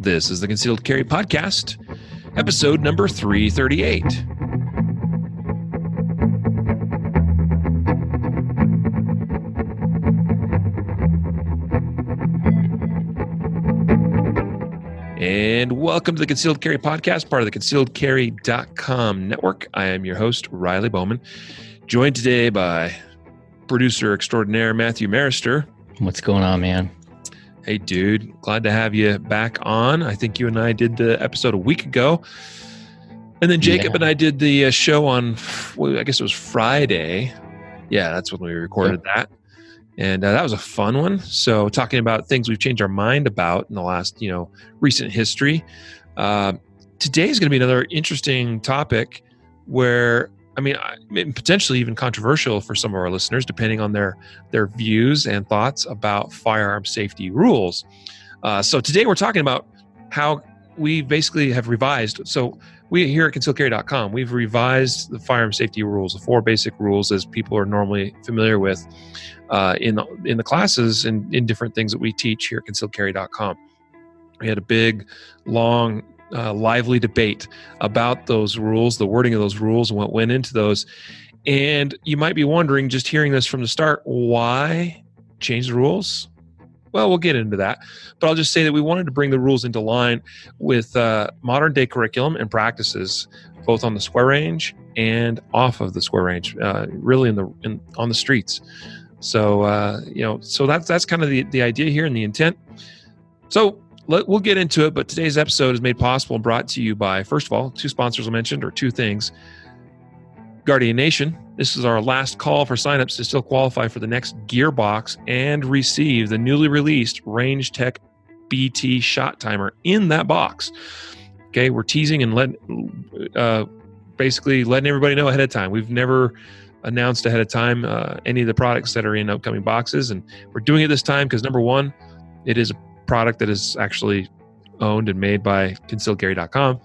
This is the Concealed Carry Podcast, episode number 338. And welcome to the Concealed Carry Podcast, part of the concealedcarry.com network. I am your host, Riley Bowman, joined today by producer extraordinaire Matthew Maruster. What's going on, man? Hey, dude, glad to have you back on. I think you and I did the episode a week ago. And then Jacob Yeah. and I did the uh, show on, well, I guess it was Friday. Yeah, that's when we recorded that. And uh, that was a fun one. So, talking about things we've changed our mind about in the last, you know, recent history. Uh, today is going to be another interesting topic where, I mean, I- maybe potentially even controversial for some of our listeners, depending on their their views and thoughts about firearm safety rules. Uh, so today we're talking about how we basically have revised. So we here at concealedcarry.com, we've revised the firearm safety rules, the four basic rules as people are normally familiar with uh, in the, in the classes and in different things that we teach here at concealedcarry.com. We had a big, long, uh, lively debate about those rules, the wording of those rules, and what went into those. And you might be wondering, just hearing this from the start, why change the rules? Well, we'll get into that. But I'll just say that we wanted to bring the rules into line with uh, modern day curriculum and practices, both on the square range and off of the square range, uh, really in the in, on the streets. So uh, you know, so that's that's kind of the the idea here and the intent. So let, we'll get into it. But today's episode is made possible and brought to you by, first of all, two sponsors I mentioned, or two things. Guardian Nation. This is our last call for signups to still qualify for the next Gearbox and receive the newly released Range Tech BT shot timer in that box. Okay, we're teasing and letting, uh, basically letting everybody know ahead of time. We've never announced ahead of time uh, any of the products that are in upcoming boxes, and we're doing it this time because number one, it is a product that is actually owned and made by concealedcarry.com,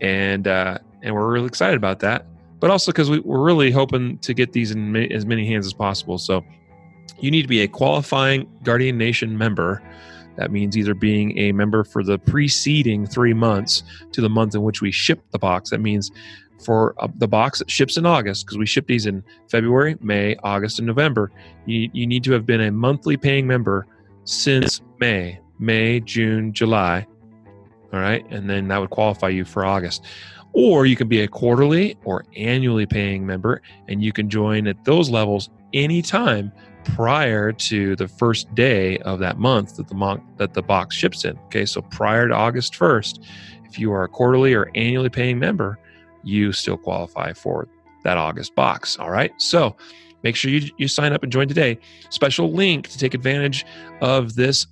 and uh, and we're really excited about that but also because we, we're really hoping to get these in as many hands as possible. So you need to be a qualifying Guardian Nation member. That means either being a member for the preceding three months to the month in which we ship the box. That means for uh, the box that ships in August, because we ship these in February, May, August, and November, you, you need to have been a monthly paying member since May, May, June, July. All right. And then that would qualify you for August or you can be a quarterly or annually paying member and you can join at those levels anytime prior to the first day of that month that the month that the box ships in okay so prior to august 1st if you are a quarterly or annually paying member you still qualify for that august box all right so make sure you, you sign up and join today special link to take advantage of this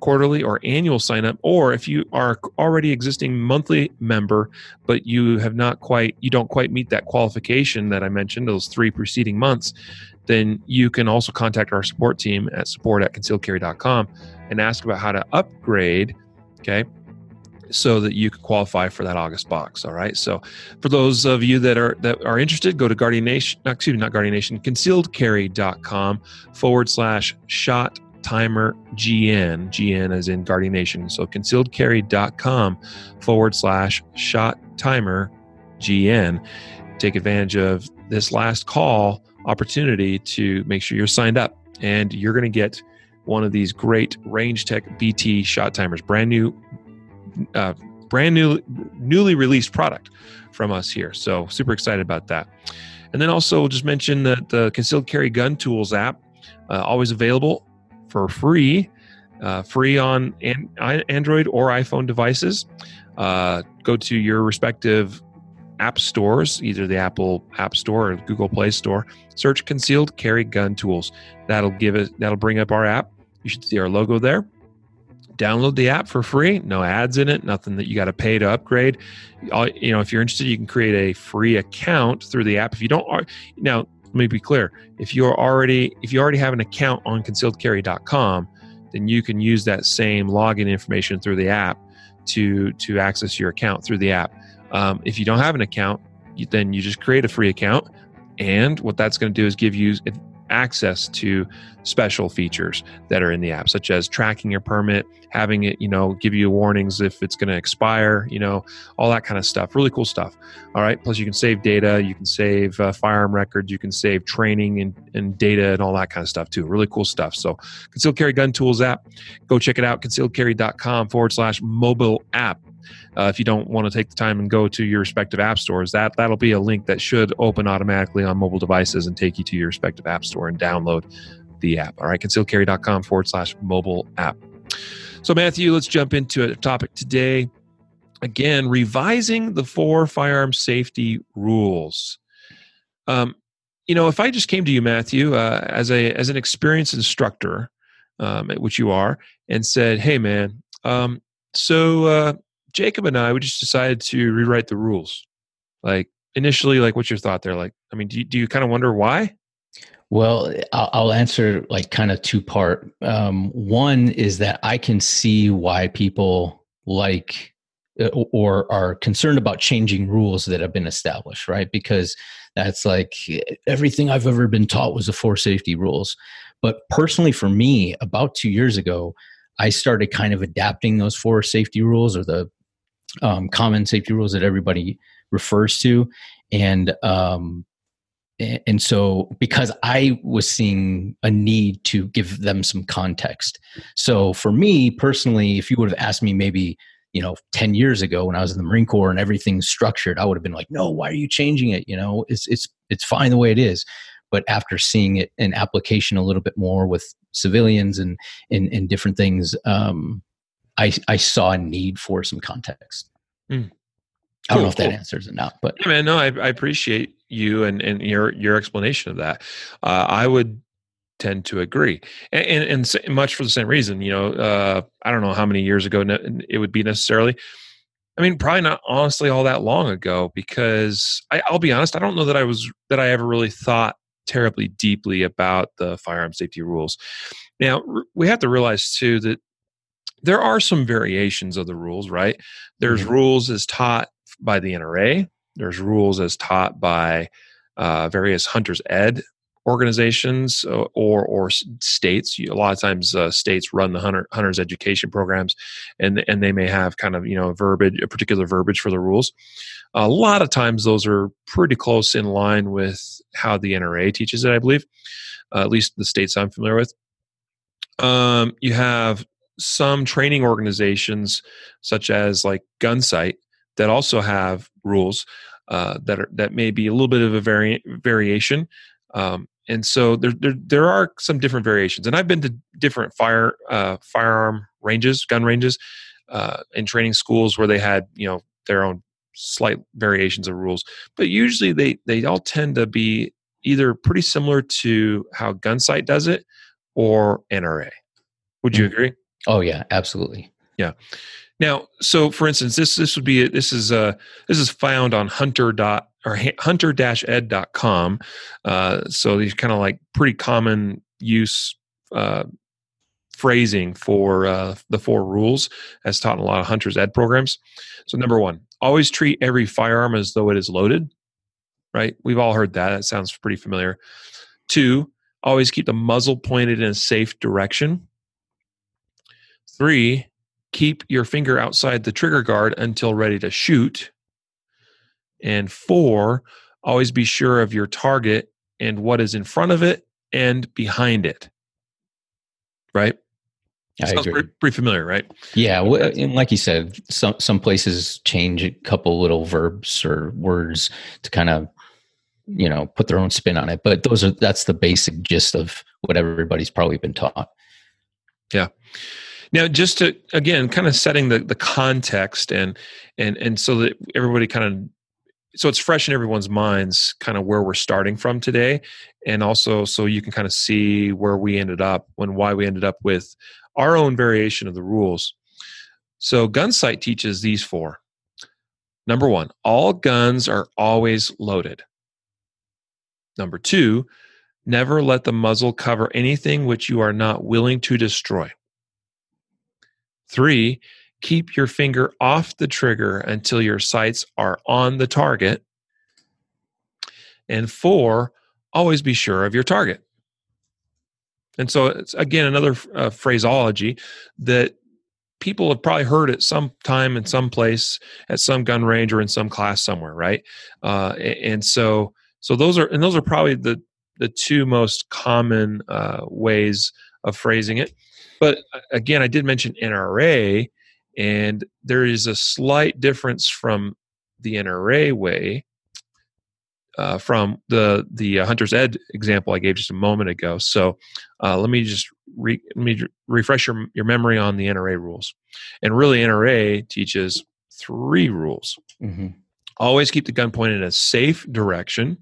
quarterly or annual sign up or if you are already existing monthly member but you have not quite you don't quite meet that qualification that i mentioned those three preceding months then you can also contact our support team at support at concealedcarry.com and ask about how to upgrade okay so that you can qualify for that august box all right? So for those of you that are that are interested go to guardian nation excuse me not guardian nation concealedcarry.com forward slash shot timer gn gn as in guardian nation. So concealedcarry.com forward slash shot timer gn take advantage of this last call opportunity to make sure you're signed up and you're going to get one of these great range tech bt shot timers. Brand new uh, brand new newly released product from us here. So super excited about that. And then also just mention that the concealed carry gun tools app uh, always available for free uh, free on an- android or iphone devices. Uh, go to your respective app stores either the apple app store or google play store. Search concealed carry gun tools. That'll give it that'll bring up our app. You should see our logo there. Download the app for free. No ads in it nothing that you got to pay to upgrade. All- you know if you're interested you can create a free account through the app. If you don't al- now let me be clear. If you're already if you already have an account on concealedcarry.com then you can use that same login information through the app to to access your account through the app. Um, if you don't have an account you, then you just create a free account and what that's going to do is give you access to special features that are in the app, such as tracking your permit, having it, you know, give you warnings if it's going to expire, you know, all that kind of stuff. Really cool stuff. All right. Plus, you can save data, you can save uh, firearm records, you can save training and, and data and all that kind of stuff too. Really cool stuff. So, Concealed Carry Gun Tools app, go check it out. Concealedcarry.com forward slash mobile app. Uh, if you don't want to take the time and go to your respective app stores, that that'll be a link that should open automatically on mobile devices and take you to your respective app store and download the app. All right, concealedcarry.com forward slash mobile app. So, Matthew, let's jump into a topic today. Again, revising the four firearm safety rules. Um, you know, if I just came to you, Matthew, uh, as a as an experienced instructor, um, which you are, and said, "Hey, man, um, so uh, Jacob and I, we just decided to rewrite the rules. Like initially, like what's your thought there? Like, I mean, do you, do you kind of wonder why? Well, I'll, answer like kind of two part. Um, one is that I can see why people like uh, or are concerned about changing rules that have been established, right? Because that's like everything I've ever been taught was the four safety rules. But personally, for me, about two years ago, I started kind of adapting those four safety rules or the um, common safety rules that everybody refers to, and um, and so because I was seeing a need to give them some context. So for me personally, if you would have asked me maybe you know 10 years ago when i was in the marine corps and everything's structured i would have been like no why are you changing it? You know it's it's it's fine the way it is. But after seeing it in application a little bit more with civilians and in, in different things um, I, I saw a need for some context. Mm. I don't know if that answers it not, but yeah, man, no, I, I, appreciate you and, and your your explanation of that. Uh, I would tend to agree, and, and, and much for the same reason. You know, uh, I don't know how many years ago it would be necessarily. I mean, probably not honestly all that long ago, because I, I'll be honest, I don't know that I was that I ever really thought terribly deeply about the firearm safety rules. Now, we have to realize too that there are some variations of the rules, right? There's mm-hmm. rules as taught by the NRA, there's rules as taught by uh, various hunters ed organizations uh, or or states. A lot of times, uh, states run the hunter, hunters education programs, and and they may have kind of you know verbiage, a particular verbiage for the rules. A lot of times, those are pretty close in line with how the NRA teaches it. I believe, uh, at least the states I'm familiar with. Um, you have some training organizations such as like Gunsite that also have rules uh, that are that may be a little bit of a vari- variation. Um, and so there, there, there are some different variations. And I've been to different fire uh, firearm ranges, gun ranges, uh, in training schools where they had you know their own slight variations of rules. But usually they they all tend to be either pretty similar to how Gunsite does it or NRA. Would you mm. agree? Oh yeah, absolutely. Yeah. Now, so for instance, this this would be this is uh this is found on hunter dot or hunter-ed.com. Uh, so these kind of like pretty common use uh, phrasing for uh, the four rules as taught in a lot of hunters ed programs. So number one, always treat every firearm as though it is loaded. Right? We've all heard that. That sounds pretty familiar. Two, always keep the muzzle pointed in a safe direction. Three, keep your finger outside the trigger guard until ready to shoot. And four, always be sure of your target and what is in front of it and behind it. Right? I Sounds agree. Pretty, pretty, familiar, right? Yeah, and like you said, some some places change a couple little verbs or words to kind of you know put their own spin on it, but those are that's the basic gist of what everybody's probably been taught. Yeah. Now, just to again, kind of setting the the context and and and so that everybody kind of so it's fresh in everyone's minds, kind of where we're starting from today, and also so you can kind of see where we ended up when why we ended up with our own variation of the rules. So, Gunsite teaches these four. Number one, all guns are always loaded. Number two, never let the muzzle cover anything which you are not willing to destroy. Three, keep your finger off the trigger until your sights are on the target. And four, always be sure of your target. And so it's again another uh, phraseology that people have probably heard at some time in some place at some gun range or in some class somewhere, right? Uh, and so so those are and those are probably the the two most common uh, ways of phrasing it. But uh, again, I did mention NRA, and there is a slight difference from the NRA way uh, from the the uh, hunter's ed example I gave just a moment ago. So uh, let me just re- let me refresh your your memory on the NRA rules. And really, NRA teaches three rules. Mm-hmm. Always keep the gun pointed in a safe direction.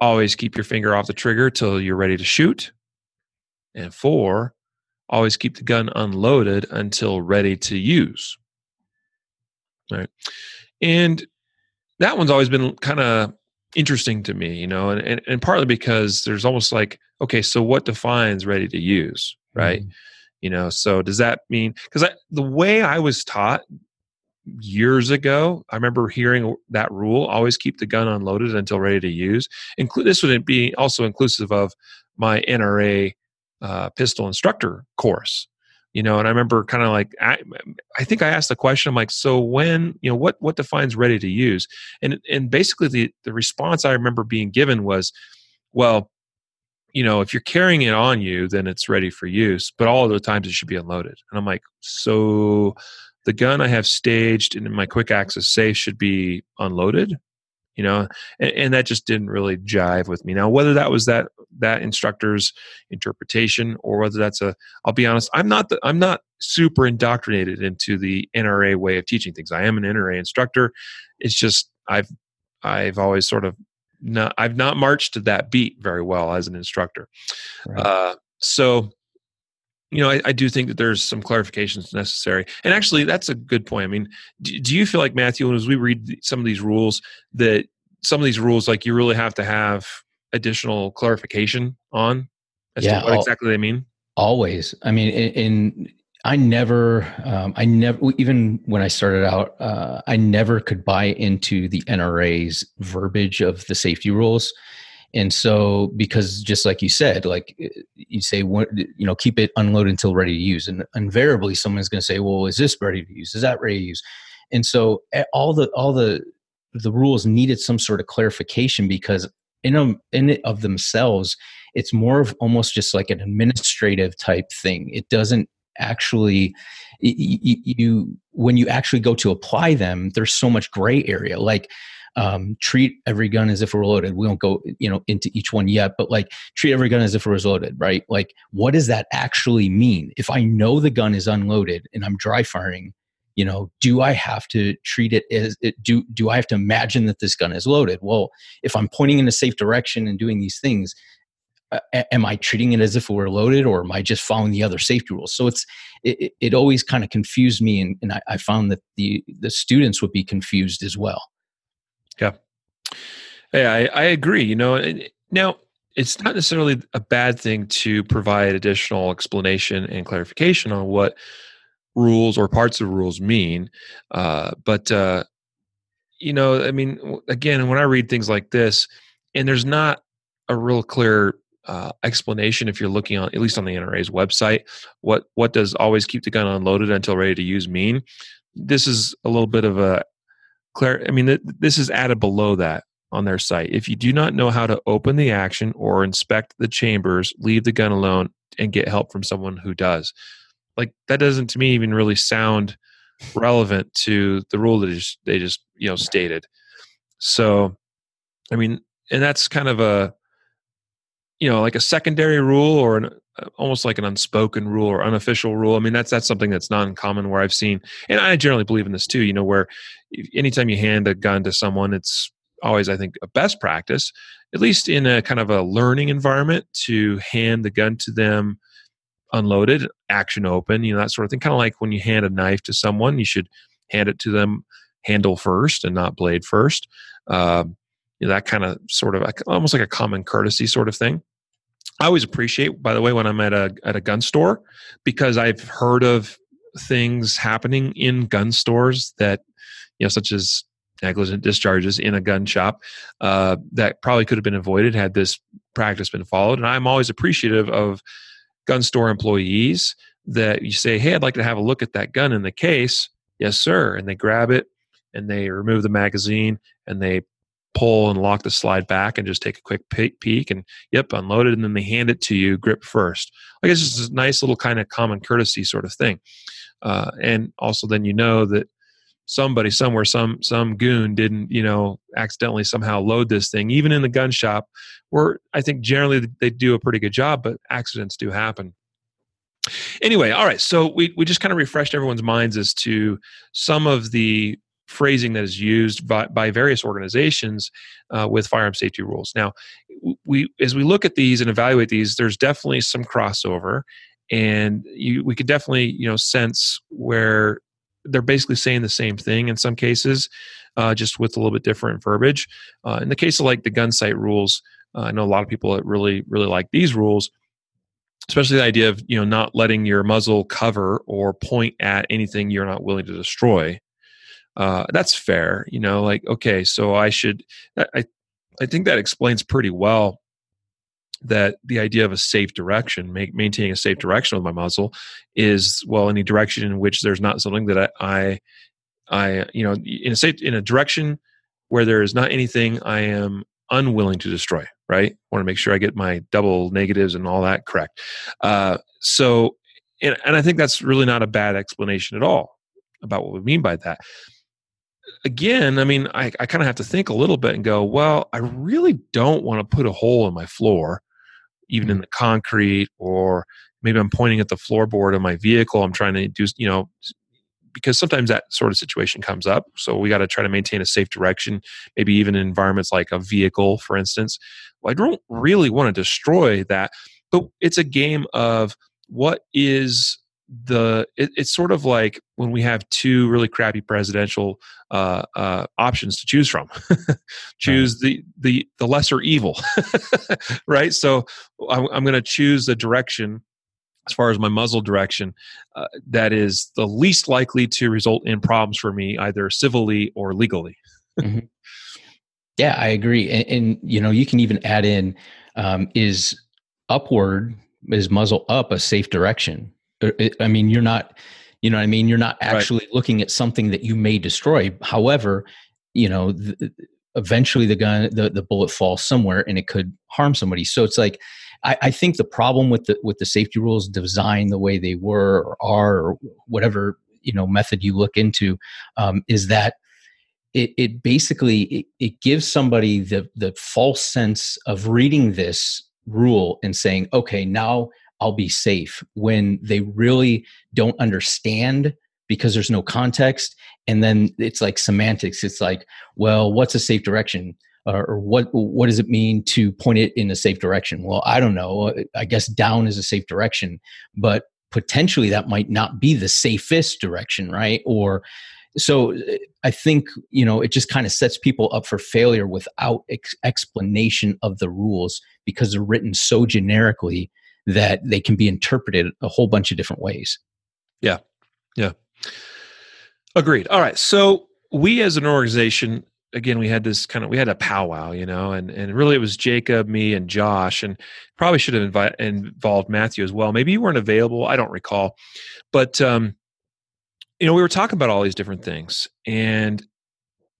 Always keep your finger off the trigger till you're ready to shoot. And four, always keep the gun unloaded until ready to use. All right. And that one's always been kind of interesting to me, you know, and, and, and partly because there's almost like, okay, so what defines ready to use, right? Mm-hmm. You know, so does that mean because the way I was taught years ago, I remember hearing that rule: always keep the gun unloaded until ready to use. Include this would be also inclusive of my NRA uh, pistol instructor course you know and i remember kind of like I, I think i asked the question i'm like so when you know what what defines ready to use? And and basically the the response i remember being given was well you know if you're carrying it on you then it's ready for use but all the times it should be unloaded. And i'm like so the gun i have staged in my quick access safe should be unloaded you know and, and, that just didn't really jive with me. Now whether that was that that instructor's interpretation or whether that's a i'll be honest i'm not the, i'm not super indoctrinated into the nra way of teaching things. I am an nra instructor. It's just i've i've always sort of not i've not marched to that beat very well as an instructor. Right. uh, so you know, I, I, do think that there's some clarifications necessary. And actually, that's a good point. I mean, do, do, you feel like Matthew, as we read some of these rules, that some of these rules, like you really have to have additional clarification on as yeah, to what exactly they mean? Always. I mean, in, in I never, um, I never, even when I started out, uh, I never could buy into the NRA's verbiage of the safety rules and so because just like you said like eh, you say you know keep it unloaded until ready to use. And invariably someone's going to say well is this ready to use? Is that ready to use? And so eh, all the all the the rules needed some sort of clarification because in in of themselves it's more of almost just like an administrative type thing. It doesn't actually you, you when you actually go to apply them there's so much gray area. Like um, treat every gun as if it were loaded. We don't go, you know, into each one yet, but like treat every gun as if it was loaded, right? Like, what does that actually mean? If I know the gun is unloaded and I'm dry firing, you know, do I have to treat it as it, do? Do I have to imagine that this gun is loaded? Well, if I'm pointing in a safe direction and doing these things, uh, am I treating it as if it were loaded, or am I just following the other safety rules? So it's it, it always kind of confused me, and, and I, I found that the the students would be confused as well. Yeah. Yeah, I, I agree. You know, now it's not necessarily a bad thing to provide additional explanation and clarification on what rules or parts of rules mean. Uh, but, uh, you know, I mean, again, when I read things like this, and there's not a real clear uh, explanation if you're looking on at least on the NRA's website, what what does always keep the gun unloaded until ready to use mean? This is a little bit of a I mean, this is added below that on their site. If you do not know how to open the action or inspect the chambers, leave the gun alone and get help from someone who does. Like that doesn't to me even really sound relevant to the rule that just, they just you know stated. So, I mean, and that's kind of a you know like a secondary rule or an uh, almost like an unspoken rule or unofficial rule. I mean, that's that's something that's not uncommon where I've seen, and I generally believe in this too. You know, where anytime you hand a gun to someone, it's always I think a best practice, at least in a kind of a learning environment, to hand the gun to them unloaded, action open, you know, that sort of thing. Kind of like when you hand a knife to someone, you should hand it to them handle first and not blade first. Um, you know, that kind of sort of almost like a common courtesy sort of thing. I always appreciate, by the way, when I'm at a at a gun store because I've heard of things happening in gun stores that you know, such as negligent discharges in a gun shop uh, that probably could have been avoided had this practice been followed. And I'm always appreciative of gun store employees that you say, Hey, I'd like to have a look at that gun in the case. Yes, sir. And they grab it and they remove the magazine and they pull and lock the slide back and just take a quick peek and yep unload it and then they hand it to you grip first i guess it's a nice little kind of common courtesy sort of thing uh, and also then you know that somebody somewhere some some goon didn't you know accidentally somehow load this thing even in the gun shop where i think generally they do a pretty good job but accidents do happen anyway all right so we, we just kind of refreshed everyone's minds as to some of the phrasing that is used by, by various organizations uh, with firearm safety rules. Now, we as we look at these and evaluate these, there's definitely some crossover, and you, we could definitely you know sense where they're basically saying the same thing in some cases, uh, just with a little bit different verbiage. Uh, in the case of like the Gunsite rules, uh, I know a lot of people that really really like these rules especially the idea of you know not letting your muzzle cover or point at anything you're not willing to destroy uh, that's fair you know like okay so i should i i think that explains pretty well that the idea of a safe direction make, maintaining a safe direction with my muzzle is well any direction in which there's not something that i i, I you know in a safe in a direction where there is not anything i am unwilling to destroy right? I want to make sure i get my double negatives and all that correct. Uh, so and, and i think that's really not a bad explanation at all about what we mean by that. Again, I mean, I, I kind of have to think a little bit and go, well, I really don't want to put a hole in my floor, even in the concrete, or maybe I'm pointing at the floorboard of my vehicle. I'm trying to do, you know, because sometimes that sort of situation comes up. So we got to try to maintain a safe direction, maybe even in environments like a vehicle, for instance. Well, I don't really want to destroy that, but it's a game of what is the it, it's sort of like when we have two really crappy presidential uh, uh, options to choose from choose right. the the the lesser evil right so i'm, I'm going to choose the direction as far as my muzzle direction uh, that is the least likely to result in problems for me either civilly or legally mm-hmm. yeah i agree and, and, you know you can even add in um, is upward is muzzle up a safe direction I mean, you're not, you know what I mean? You're not actually right. looking at something that you may destroy. However, you know, th- eventually the gun, the, the bullet falls somewhere and it could harm somebody. So it's like, I, I think the problem with the, with the safety rules designed the way they were or are, or whatever, you know, method you look into, um, is that it, it basically, it, it gives somebody the, the false sense of reading this rule and saying, okay, now I'll be safe when they really don't understand because there's no context. And then it's like semantics. It's like, well, what's a safe direction? Or, or what what does it mean to point it in a safe direction? Well, I don't know. I guess down is a safe direction, but potentially that might not be the safest direction, right? Or so I think you know it just kind of sets people up for failure without ex- explanation of the rules because they're written so generically that they can be interpreted a whole bunch of different ways. Yeah. Yeah. Agreed. All right. So we as an organization, again, we had this kind of we had a powwow, you know, and and really it was Jacob, me, and Josh, and probably should have invi- involved Matthew as well. Maybe you weren't available. I don't recall, but um, you know, we were talking about all these different things, and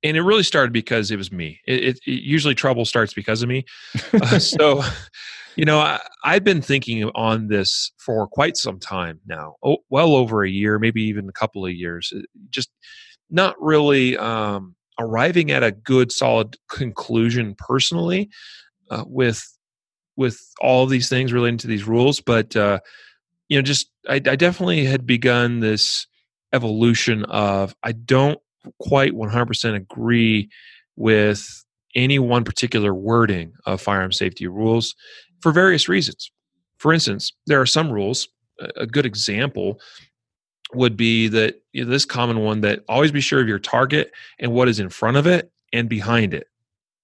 and it really started because it was me. It, it, it usually trouble starts because of me. Uh, so you know, I, have been thinking on this for quite some time now, oh, well over a year, maybe even a couple of years. Uh, just not really um, arriving at a good, solid conclusion personally uh, with with all these things relating to these rules. But uh, you know, just I, I definitely had begun this evolution of I don't quite 100% agree with any one particular wording of firearm safety rules for various reasons. For instance, there are some rules. A good example would be that you know, this common one that always be sure of your target and what is in front of it and behind it.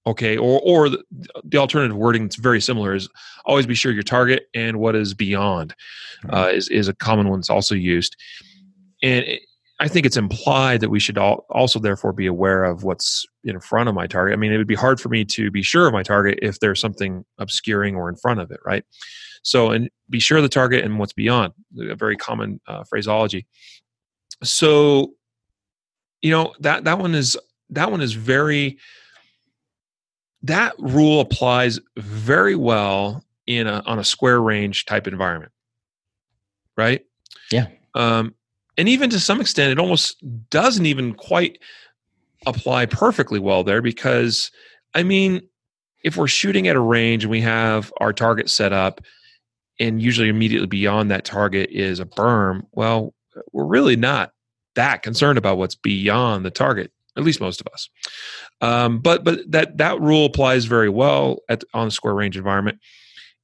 Okay, or or the, the alternative wording that's very similar is always be sure your target and what is beyond uh, is is a common one that's also used. And it, I, think it's implied that we should all also therefore be aware of what's in front of my target. I mean, it would be hard for me to be sure of my target if there's something obscuring or in front of it, right? So, and be sure of the target and what's beyond. A very common uh, phraseology. So, you know that that one is that one is very. That rule applies very well in a on a square range type environment, right? Yeah. Um, and even to some extent, it almost doesn't even quite apply perfectly well there because, I mean, if we're shooting at a range and we have our target set up, and usually immediately beyond that target is a berm, well, we're really not that concerned about what's beyond the target. At least most of us. Um, but but that that rule applies very well at on the square range environment,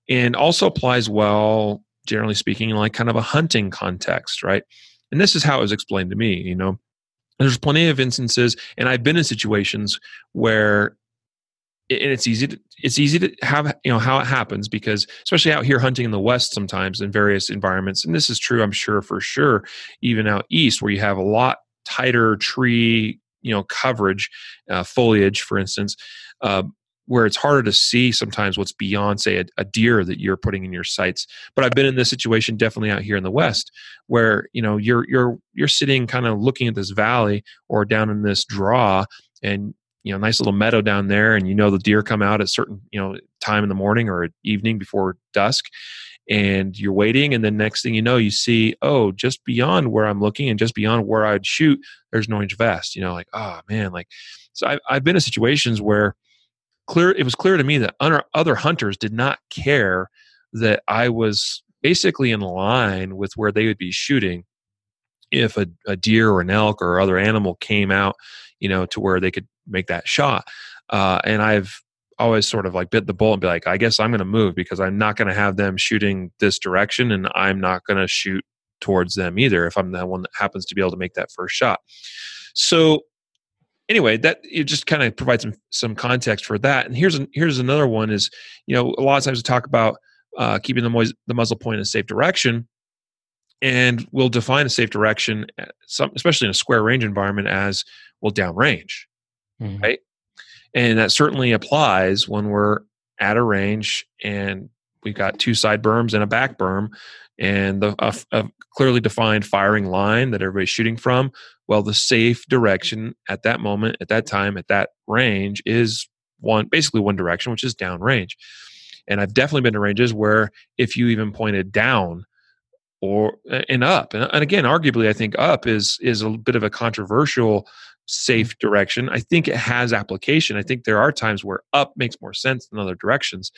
and also applies well, generally speaking, in like kind of a hunting context, right? And this is how it was explained to me, you know. There's plenty of instances, and I've been in situations where and it's easy to it's easy to have you know how it happens because especially out here hunting in the west sometimes in various environments and this is true i'm sure for sure even out east where you have a lot tighter tree you know coverage uh, foliage for instance uh, where it's harder to see sometimes what's beyond say a, a, deer that you're putting in your sights. But i've been in this situation definitely out here in the west where you know you're you're you're sitting kind of looking at this valley or down in this draw and you know nice little meadow down there and you know the deer come out at certain you know time in the morning or evening before dusk and you're waiting and then next thing you know you see oh just beyond where i'm looking and just beyond where i'd shoot there's an orange vest you know like oh man like so i've, I've been in situations where clear it was clear to me that other hunters did not care that I was basically in line with where they would be shooting if a, a deer or an elk or other animal came out, you know, to where they could make that shot. Uh, and I've always sort of like bit the bullet and be like, I guess I'm going to move because I'm not going to have them shooting this direction, and I'm not going to shoot towards them either if I'm the one that happens to be able to make that first shot. So anyway, that it just kind of provides some some context for that. And here's an, here's another one is you know a lot of times we talk about uh, keeping the, the muzzle point in a safe direction, and we'll define a safe direction, uh, some, especially in a square range environment, as well downrange, mm-hmm. right? And that certainly applies when we're at a range and we've got two side berms and a back berm, and the a, a clearly defined firing line that everybody's shooting from well, the safe direction at that moment, at that time, at that range is one basically one direction, which is downrange. And I've definitely been to ranges where if you even pointed down or and up, and, and again, arguably, I think up is is a bit of a controversial safe direction. I think it has application. I think there are times where up makes more sense than other directions.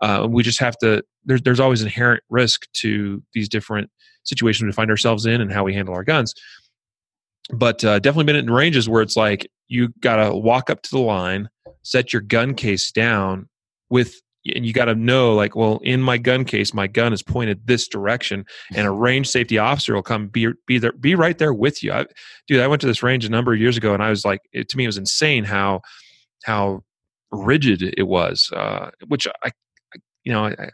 Uh, we just have to. There's there's always inherent risk to these different situations we find ourselves in and how we handle our guns but uh, definitely been in ranges where it's like you got to walk up to the line, set your gun case down with, and you got to know like, well, in my gun case, my gun is pointed this direction, and a range safety officer will come be be there, be right there with you. I, dude, I went to this range a number of years ago, and I was like, it, to me, it was insane how how rigid it was, uh, which I, you know, I,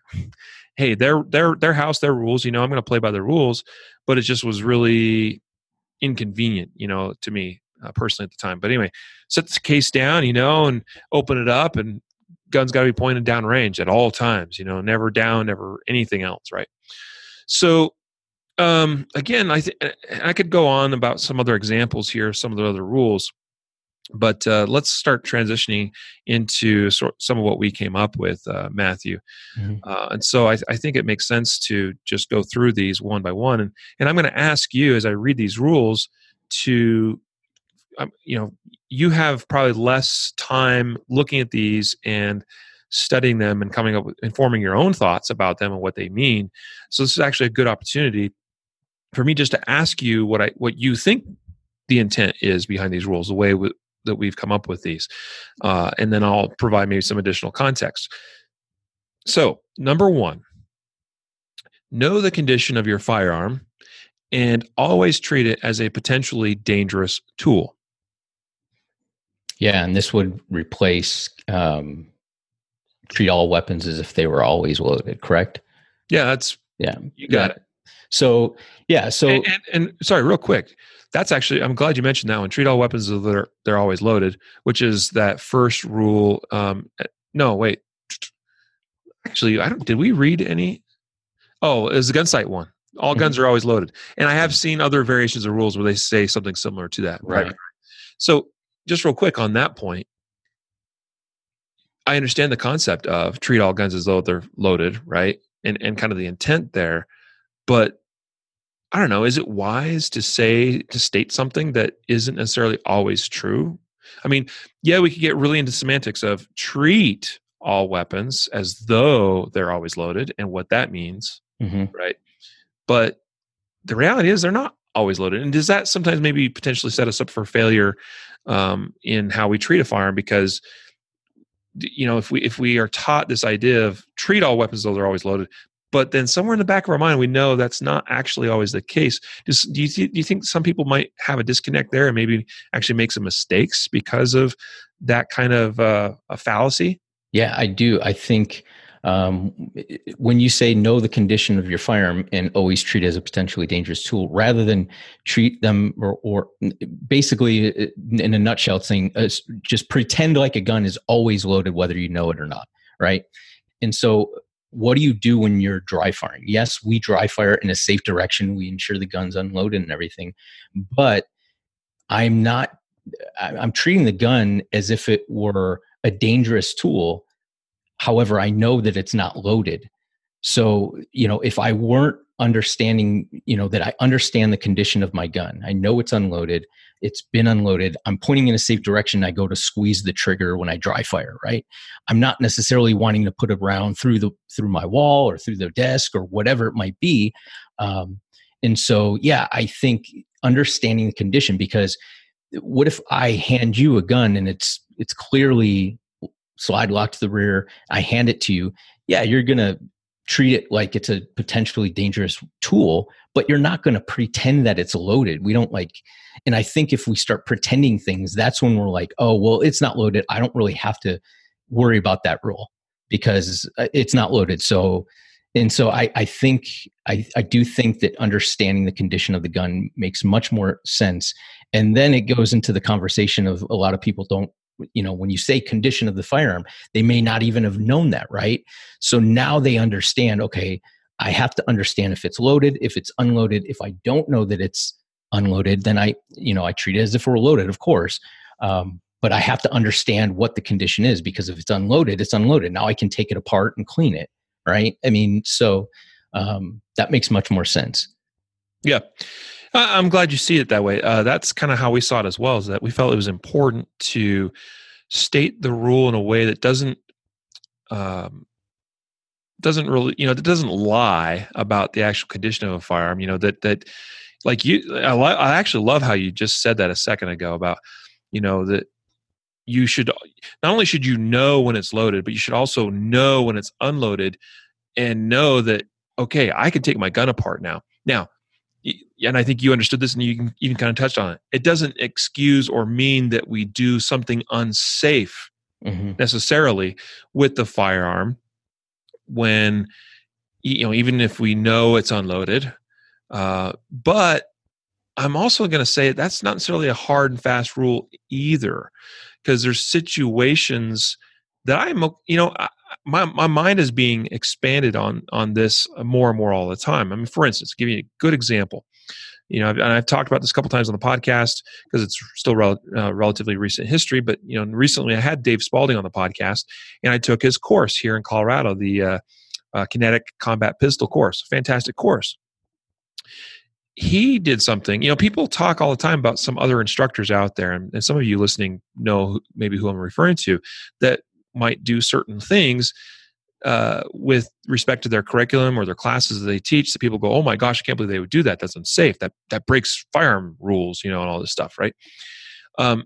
hey, their their their house, their rules. You know, I'm going to play by the rules, but it just was really inconvenient, you know, to me uh, personally at the time. But anyway, set the case down, you know, and open it up, and guns got to be pointed down range at all times, you know, never down, never anything else, right? So um, again, I th- I could go on about some other examples here, some of the other rules, but uh, let's start transitioning into sort some of what we came up with, uh, Matthew. Mm-hmm. Uh, and so I, I, think it makes sense to just go through these one by one. And, and I'm going to ask you as I read these rules to, um, you know, you have probably less time looking at these and studying them and coming up with informing your own thoughts about them and what they mean. So this is actually a good opportunity for me just to ask you what I what you think the intent is behind these rules, the way that we've come up with these. Uh, and then I'll provide maybe some additional context. So, number one, know the condition of your firearm and always treat it as a potentially dangerous tool. Yeah, and this would replace um, treat all weapons as if they were always loaded, correct? Yeah, that's yeah. You got yeah. it. So yeah. So and, and, and, sorry, real quick. That's actually I'm glad you mentioned that one. Treat all weapons as they're they're always loaded, which is that first rule. Um, eh, no, wait. Actually, I don't. Did we read any? Oh, it was the Gunsite one. All mm-hmm. guns are always loaded, and I have seen other variations of rules where they say something similar to that. Right. So, just real quick on that point, I understand the concept of treat all guns as though they're loaded, right? And and kind of the intent there, but I don't know, is it wise to say to state something that isn't necessarily always true? I mean, yeah, we could get really into semantics of treat all weapons as though they're always loaded and what that means, mm-hmm. right? But the reality is they're not always loaded. And does that sometimes maybe potentially set us up for failure um, in how we treat a firearm? Because you know if we if we are taught this idea of treat all weapons as though they're always loaded but then somewhere in the back of our mind we know that's not actually always the case. Just, do you, th- do you think some people might have a disconnect there and maybe actually make some mistakes because of that kind of uh, a fallacy? Yeah i do. I think um, when you say know the condition of your firearm and always treat it as a potentially dangerous tool rather than treat them or, or basically uh, in a nutshell saying uh, just pretend like a gun is always loaded whether you know it or not right? And so what do you do when you're dry firing? Yes we dry fire in a safe direction. We ensure the gun's unloaded and everything but i'm not i'm treating the gun as if it were a dangerous tool. However, I know that it's not loaded. So, you know, if I weren't understanding, you know, that I understand the condition of my gun, I know it's unloaded, it's been unloaded, I'm pointing in a safe direction, I go to squeeze the trigger when I dry fire, right? I'm not necessarily wanting to put a round through the through my wall or through the desk or whatever it might be. Um, and so, yeah, I think understanding the condition because what if I hand you a gun and it's it's clearly slide lock to the rear, I hand it to you, yeah, you're to treat it like it's a potentially dangerous tool, but you're not going to pretend that it's loaded. We don't like, and I think if we start pretending things, that's when we're like, oh, well, it's not loaded. I don't really have to worry about that rule because uh, it's not loaded. So, and so I, I think I, I do think that understanding the condition of the gun makes much more sense. And then it goes into the conversation of a lot of people don't you know when you say condition of the firearm they may not even have known that right? So now they understand okay i have to understand if it's loaded. If it's unloaded if i don't know that it's unloaded then i you know i treat it as if it were loaded of course. Um, but i have to understand what the condition is because if it's unloaded it's unloaded. Now i can take it apart and clean it right? I mean so um, that makes much more sense. Yeah I'm glad you see it that way. Uh, that's kind of how we saw it as well. Is that we felt it was important to state the rule in a way that doesn't um, doesn't really you know that doesn't lie about the actual condition of a firearm. You know that that like you I, I actually love how you just said that a second ago about you know that you should not only should you know when it's loaded, but you should also know when it's unloaded and know that okay, I can take my gun apart now. Now, and I think you understood this and you even kind of touched on it. It doesn't excuse or mean that we do something unsafe mm-hmm. necessarily with the firearm when, you know, even if we know it's unloaded. Uh, but I'm also going to say that's not necessarily a hard and fast rule either, because there's situations that I'm, you know, my my mind is being expanded on on this more and more all the time. I mean, for instance, give you a good example. You know, and I've talked about this a couple times on the podcast because it's still rel- uh, relatively recent history. But you know, recently I had Dave Spaulding on the podcast, and I took his course here in Colorado, the uh, uh, Kinetic Combat Pistol course. Fantastic course. He did something. You know, people talk all the time about some other instructors out there, and, and some of you listening know maybe who I'm referring to. That might do certain things uh, with respect to their curriculum or their classes that they teach that people go oh my gosh i can't believe they would do that. That's unsafe. That that breaks firearm rules you know and all this stuff right? Um,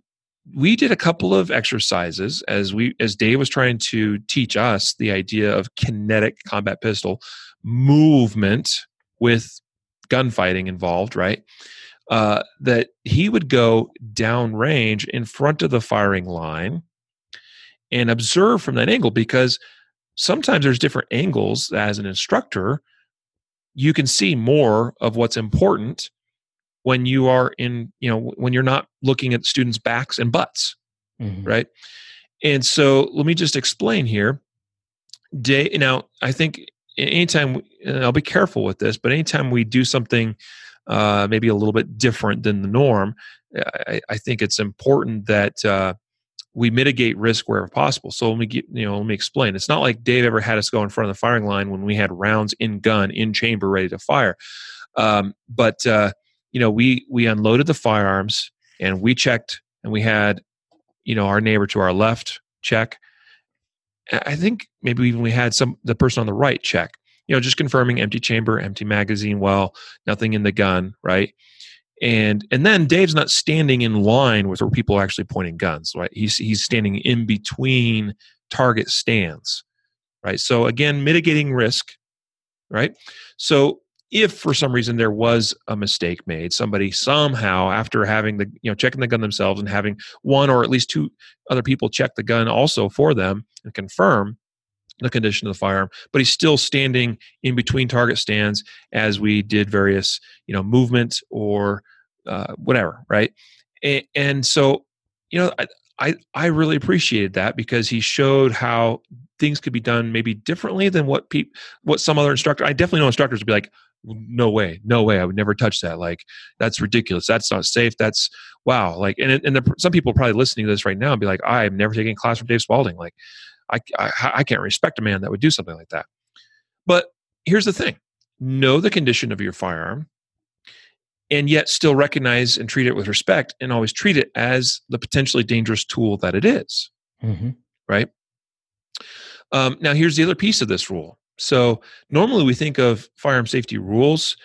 we did a couple of exercises as we as dave was trying to teach us the idea of kinetic combat pistol movement with gunfighting involved right? Uh, that he would go downrange in front of the firing line and observe from that angle because sometimes there's different angles as an instructor. You can see more of what's important when you are in you know when you're not looking at students backs and butts mm-hmm. right? And so let me just explain here. Day now i think anytime i'll be careful with this but anytime we do something uh, maybe a little bit different than the norm i, I think it's important that uh, we mitigate risk wherever possible. So let me get, you know, let me explain. It's not like Dave ever had us go in front of the firing line when we had rounds in gun in chamber ready to fire. Um, but uh, you know, we we unloaded the firearms and we checked, and we had, you know, our neighbor to our left check. I think maybe even we had some the person on the right check. You know, just confirming empty chamber, empty magazine, well, nothing in the gun, right? And and then Dave's not standing in line with where people are actually pointing guns, right? He's he's standing in between target stands, right? So again, mitigating risk, right? So if for some reason there was a mistake made, somebody somehow after having the you know checking the gun themselves and having one or at least two other people check the gun also for them and confirm the condition of the firearm, but he's still standing in between target stands as we did various, you know, movement or uh, whatever, right? And, and so, you know, I, I I really appreciated that because he showed how things could be done maybe differently than what people what some other instructor. I definitely know instructors would be like, no way, no way, I would never touch that. Like that's ridiculous. That's not safe. That's wow. Like and and the, some people probably listening to this right now and be like, I've never taken a class from Dave Spaulding. Like I, I, I can't respect a man that would do something like that. But here's the thing know the condition of your firearm and yet still recognize and treat it with respect and always treat it as the potentially dangerous tool that it is. Mm-hmm. Right? Um, now, here's the other piece of this rule. So, normally we think of firearm safety rules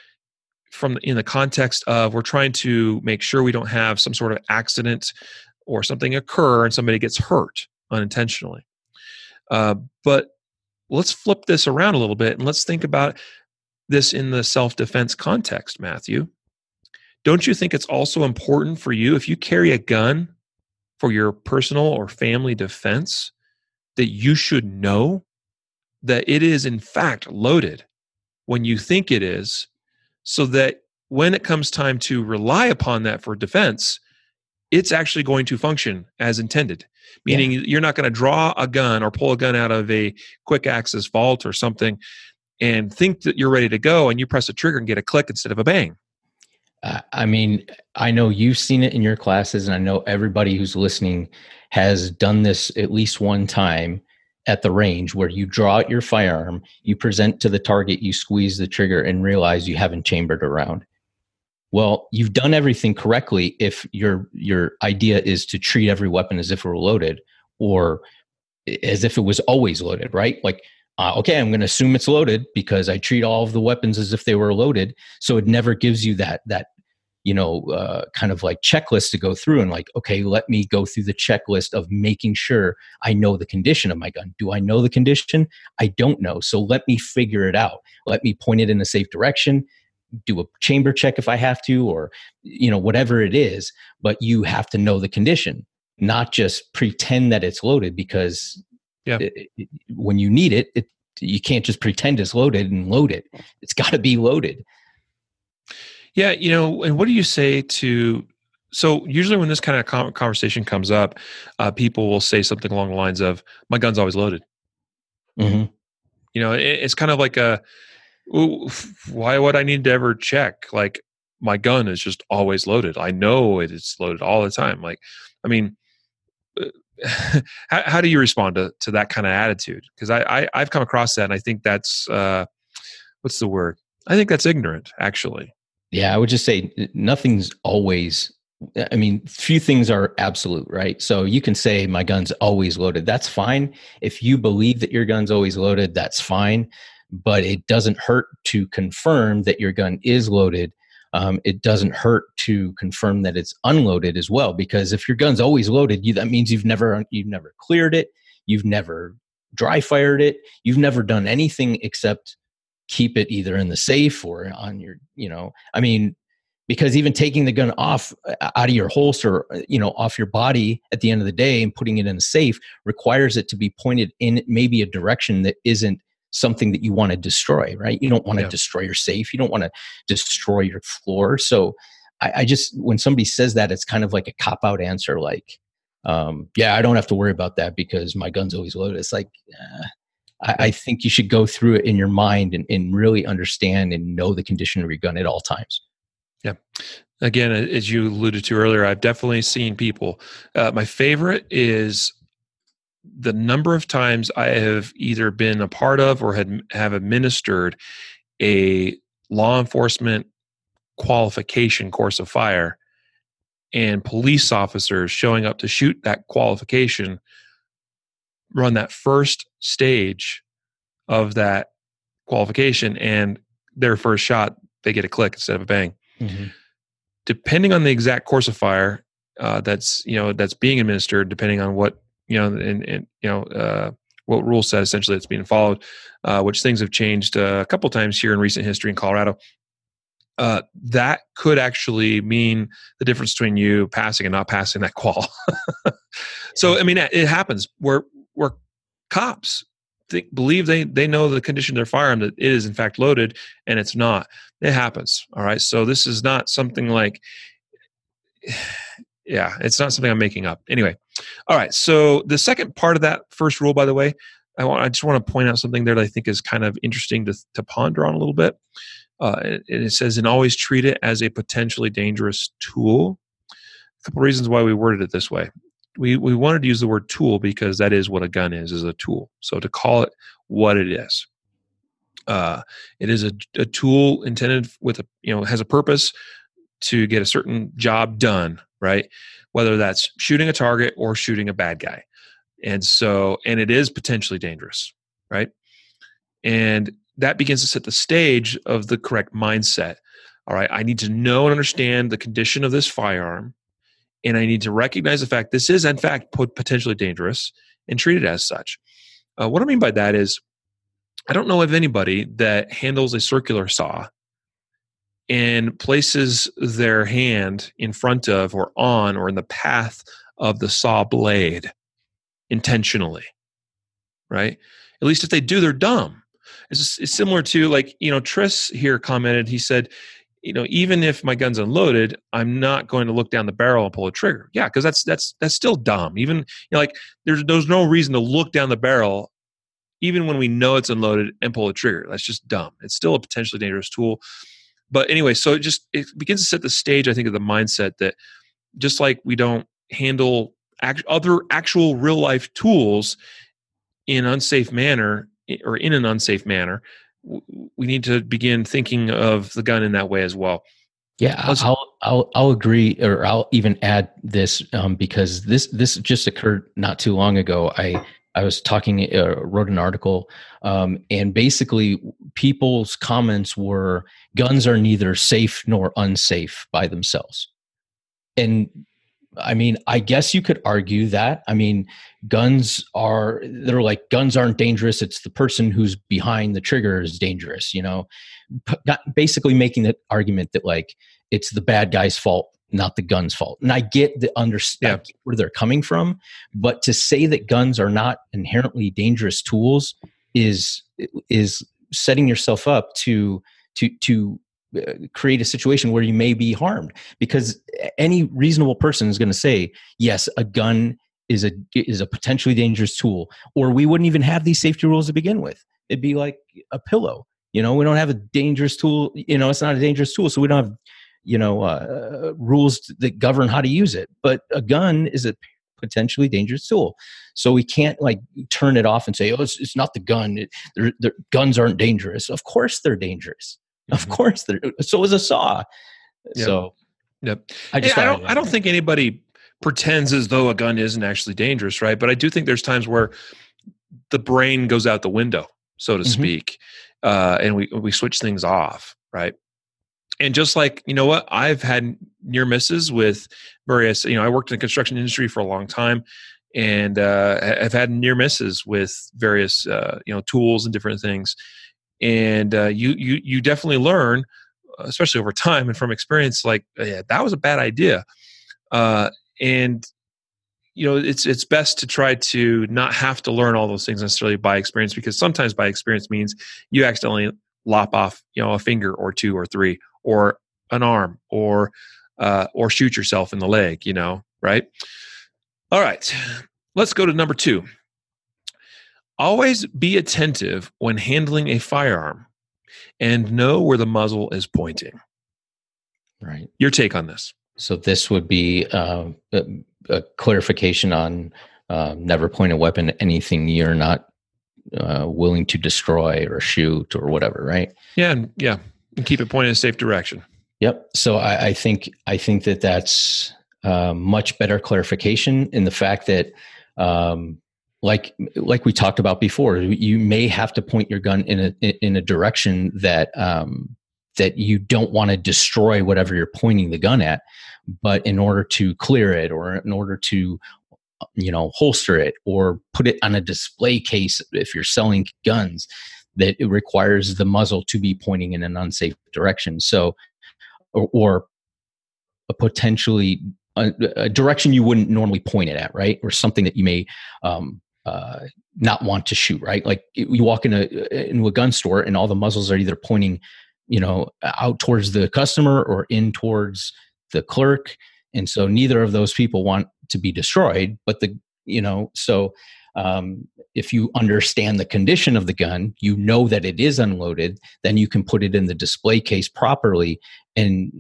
from in the context of we're trying to make sure we don't have some sort of accident or something occur and somebody gets hurt unintentionally. Uh, but let's flip this around a little bit and let's think about this in the self defense context, Matthew. Don't you think it's also important for you if you carry a gun for your personal or family defense that you should know that it is in fact loaded when you think it is so that when it comes time to rely upon that for defense it's actually going to function as intended meaning yeah. you're not going to draw a gun or pull a gun out of a quick access vault or something and think that you're ready to go and you press a trigger and get a click instead of a bang uh, i mean i know you've seen it in your classes and i know everybody who's listening has done this at least one time at the range where you draw out your firearm you present to the target you squeeze the trigger and realize you haven't chambered around well you've done everything correctly if your your idea is to treat every weapon as if it were loaded or as if it was always loaded right? Like uh, okay i'm going to assume it's loaded because i treat all of the weapons as if they were loaded. So it never gives you that that you know uh, kind of like checklist to go through and like okay let me go through the checklist of making sure i know the condition of my gun. Do i know the condition? I don't know. So let me figure it out. Let me point it in a safe direction do a chamber check if I have to, or you know whatever it is. But you have to know the condition, not just pretend that it's loaded because yeah. It, it, when you need it, it you can't just pretend it's loaded and load it. It's got to be loaded. Yeah, you know, and what do you say to? So usually when this kind of conversation comes up, uh, people will say something along the lines of, "My gun's always loaded." Mm-hmm. You know, it, it's kind of like a why would I need to ever check? Like my gun is just always loaded. I know it is loaded all the time. Like, I mean, uh, how, how do you respond to, to that kind of attitude? Because I, I have come across that, and I think that's uh, what's the word? I think that's ignorant, actually. Yeah, I would just say nothing's always. I mean, few things are absolute, right? So you can say my gun's always loaded. That's fine. If you believe that your gun's always loaded, that's fine but it doesn't hurt to confirm that your gun is loaded. Um, it doesn't hurt to confirm that it's unloaded as well, because if your gun's always loaded, you, that means you've never you've never cleared it, you've never dry fired it, you've never done anything except keep it either in the safe or on your you know i mean because even taking the gun off uh, out of your holster uh, you know off your body at the end of the day and putting it in a safe requires it to be pointed in maybe a direction that isn't something that you want to destroy, right? You don't want to Yeah. destroy your safe. You don't want to destroy your floor. So I, I just, when somebody says that, it's kind of like a cop out answer, like, um, yeah, I don't have to worry about that because my gun's always loaded. It's like, uh, I, I think you should go through it in your mind and, and really understand and know the condition of your gun at all times. Yeah. Again as you alluded to earlier i've definitely seen people uh, my favorite is the number of times i have either been a part of or had have administered a law enforcement qualification course of fire and police officers showing up to shoot that qualification run that first stage of that qualification and their first shot they get a click instead of a bang. Depending on the exact course of fire uh, that's you know that's being administered, depending on what you know and, and you know uh, what rule set essentially that's being followed, uh, which things have changed uh, a couple times here in recent history in Colorado. Uh, that could actually mean the difference between you passing and not passing that qual. so I mean, it happens. Where where cops think, believe they they know the condition of their firearm that it is in fact loaded and it's not. It happens. All right. So this is not something like, yeah, it's not something I'm making up. Anyway, all right. So the second part of that first rule, by the way, I want I just want to point out something there that I think is kind of interesting to to ponder on a little bit. Uh, it, it says, and always treat it as a potentially dangerous tool. A couple reasons why we worded it this way. We we wanted to use the word tool because that is what a gun is, is a tool. So to call it what it is. Uh, it is a, a tool intended with a you know has a purpose to get a certain job done, right? Whether that's shooting a target or shooting a bad guy. And so, and it is potentially dangerous, right? And that begins to set the stage of the correct mindset. All right, I need to know and understand the condition of this firearm, and I need to recognize the fact this is, in fact, potentially dangerous and treat it as such. Uh, what I mean by that is, I don't know of anybody that handles a circular saw and places their hand in front of or on or in the path of the saw blade intentionally right? At least if they do they're dumb. It's, it's similar to like you know tris here commented he said you know even if my gun's unloaded i'm not going to look down the barrel and pull a trigger. Yeah because that's that's that's still dumb. Even you know like there's there's no reason to look down the barrel even when we know it's unloaded and pull a trigger. That's just dumb. It's still a potentially dangerous tool but anyway so it just it begins to set the stage i think of the mindset that just like we don't handle act, other actual real life tools in unsafe manner or in an unsafe manner we need to begin thinking of the gun in that way as well Yeah, I'll I'll I'll agree, or I'll even add this um, because this this just occurred not too long ago. I I was talking, uh, wrote an article, um, and basically people's comments were guns are neither safe nor unsafe by themselves, and I mean, I guess you could argue that. I mean, guns are they're like guns aren't dangerous. It's the person who's behind the trigger is dangerous. You know, P- basically making the argument that like it's the bad guy's fault not the gun's fault. And i get the understand Yeah. where they're coming from but to say that guns are not inherently dangerous tools is is setting yourself up to to to uh, create a situation where you may be harmed because any reasonable person is going to say yes a gun is a is a potentially dangerous tool or we wouldn't even have these safety rules to begin with. It'd be like a pillow you know? We don't have a dangerous tool you know it's not a dangerous tool so we don't have you know uh, rules that govern how to use it but a gun is a potentially dangerous tool so we can't like turn it off and say oh it's, it's not the gun it, they're, they're, guns aren't dangerous of course they're dangerous of Mhm. course they're so is a saw Yep. so Yep. i just I don't. I'd- don't think anybody pretends as though a gun isn't actually dangerous, right? But I do think there's times where the brain goes out the window, so to Mhm. speak, uh, and we we switch things off, right? And just like you know what, I've had near misses with various. You know, I worked in the construction industry for a long time, and uh, I've had near misses with various uh, you know tools and different things. And uh, you you you definitely learn, especially over time and from experience. Like, yeah, that was a bad idea uh, and you know it's it's best to try to not have to learn all those things necessarily by experience because sometimes by experience means you accidentally lop off you know a finger or two or three or an arm or uh, or shoot yourself in the leg you know right? All right let's go to number two. Always be attentive when handling a firearm and know where the muzzle is pointing. Right. Your take on this? So this would be uh, a, a, clarification on uh, never point a weapon at anything you're not uh, willing to destroy or shoot or whatever, right? Yeah, and, yeah, and keep it pointed in a safe direction. Yep. So I, I think I think that that's uh, much better clarification in the fact that, um, like like we talked about before, you may have to point your gun in a in a direction that um, that you don't want to destroy whatever you're pointing the gun at but in order to clear it or in order to you know holster it or put it on a display case if you're selling guns that it requires the muzzle to be pointing in an unsafe direction. So or, or a potentially a, a, direction you wouldn't normally point it at right? Or something that you may um, uh, not want to shoot right? Like you walk in a into a gun store and all the muzzles are either pointing you know out towards the customer or in towards the clerk. And so neither of those people want to be destroyed but the you know so um, if you understand the condition of the gun you know that it is unloaded then you can put it in the display case properly. And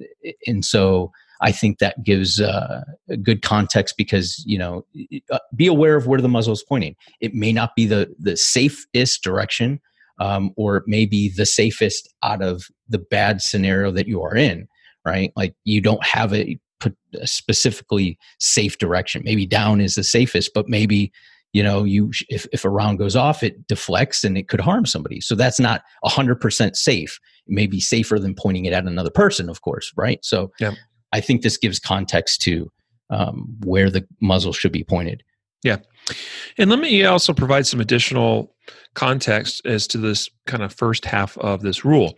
and so i think that gives uh, a good context because you know uh, be aware of where the muzzle is pointing. It may not be the the safest direction um, or it may be the safest out of the bad scenario that you are in right? Like you don't have a, a specifically safe direction. Maybe down is the safest but maybe you know you if, if a round goes off it deflects and it could harm somebody so that's not 100% safe it may be safer than pointing it at another person of course right so yeah. i think this gives context to um, where the muzzle should be pointed yeah and let me also provide some additional context as to this kind of first half of this rule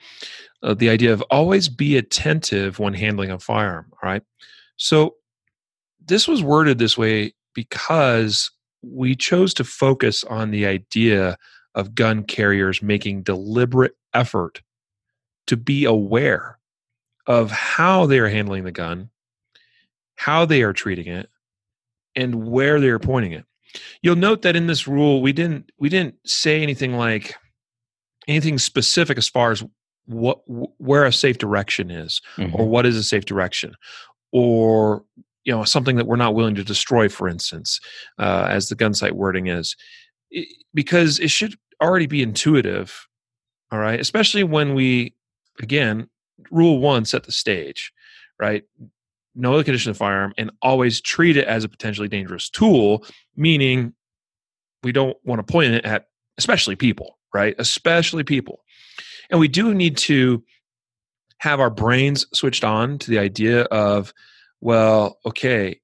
uh, the idea of always be attentive when handling a firearm. All right. So this was worded this way because we chose to focus on the idea of gun carriers making deliberate effort to be aware of how they are handling the gun, how they are treating it, and where they are pointing it. You'll note that in this rule we didn't we didn't say anything like anything specific as far as what where a safe direction is mm-hmm. or what is a safe direction or you know something that we're not willing to destroy for instance uh, as the Gunsite wording is it, because it should already be intuitive all right? Especially when we again rule one set the stage right? Know the condition of the firearm and always treat it as a potentially dangerous tool meaning we don't want to point it at especially people right? Especially people. And we do need to have our brains switched on to the idea of, well, okay,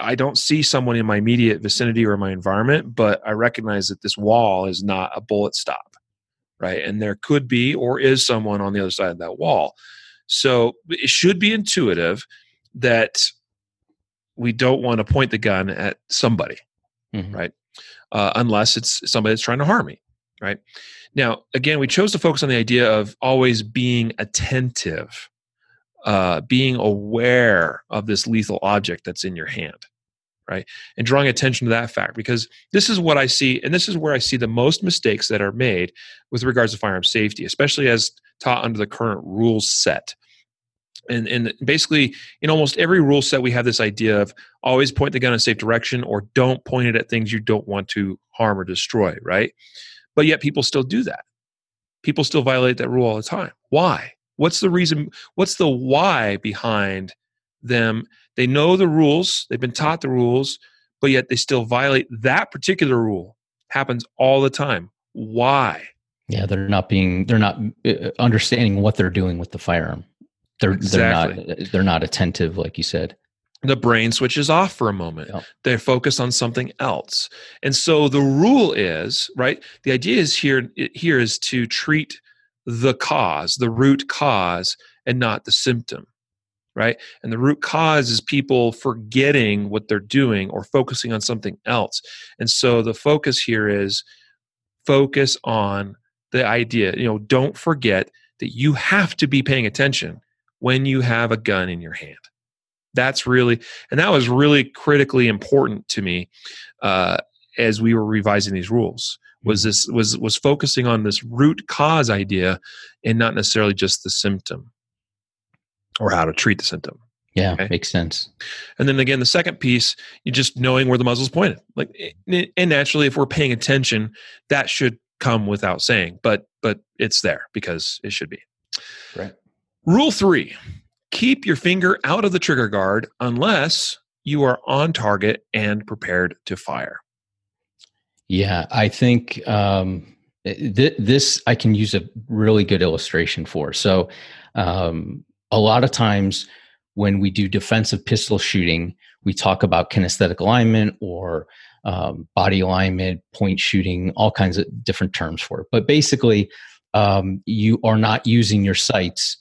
I don't see someone in my immediate vicinity or my environment, but I recognize that this wall is not a bullet stop, right? And there could be or is someone on the other side of that wall. So it should be intuitive that we don't want to point the gun at somebody, mm-hmm. right? Uh, unless it's somebody that's trying to harm me, right? Now, again, we chose to focus on the idea of always being attentive, uh, being aware of this lethal object that's in your hand, right? And drawing attention to that fact because this is what I see, and this is where I see the most mistakes that are made with regards to firearm safety, especially as taught under the current rules set. And, and basically, in almost every rule set, we have this idea of always point the gun in a safe direction or don't point it at things you don't want to harm or destroy, right? But yet people still do that. People still violate that rule all the time. Why? What's the reason? What's the why behind them? They know the rules, they've been taught the rules, but yet they still violate that particular rule. Happens all the time. Why? Yeah, they're not being they're not uh, understanding what they're doing with the firearm. They're exactly. they're not they're not attentive like you said the brain switches off for a moment. Yep. They're focused on something else. And so the rule is, right? The idea is here here is to treat the cause, the root cause and not the symptom. right? And the root cause is people forgetting what they're doing or focusing on something else. And so the focus here is focus on the idea, you know, don't forget that you have to be paying attention when you have a gun in your hand. That's really, and that was really critically important to me uh, as we were revising these rules. Was this was was focusing on this root cause idea and not necessarily just the symptom or how to treat the symptom. Yeah, okay? makes sense. And then again, the second piece, you just knowing where the muzzle's pointed. Like, eh, eh, and naturally, if we're paying attention, that should come without saying, but but it's there because it should be. Right. Rule three: keep your finger out of the trigger guard unless you are on target and prepared to fire. Yeah, I think um, th- this I can use a really good illustration for. So, um, a lot of times when we do defensive pistol shooting, we talk about kinesthetic alignment or um, body alignment, point shooting, all kinds of different terms for it. But basically, um, you are not using your sights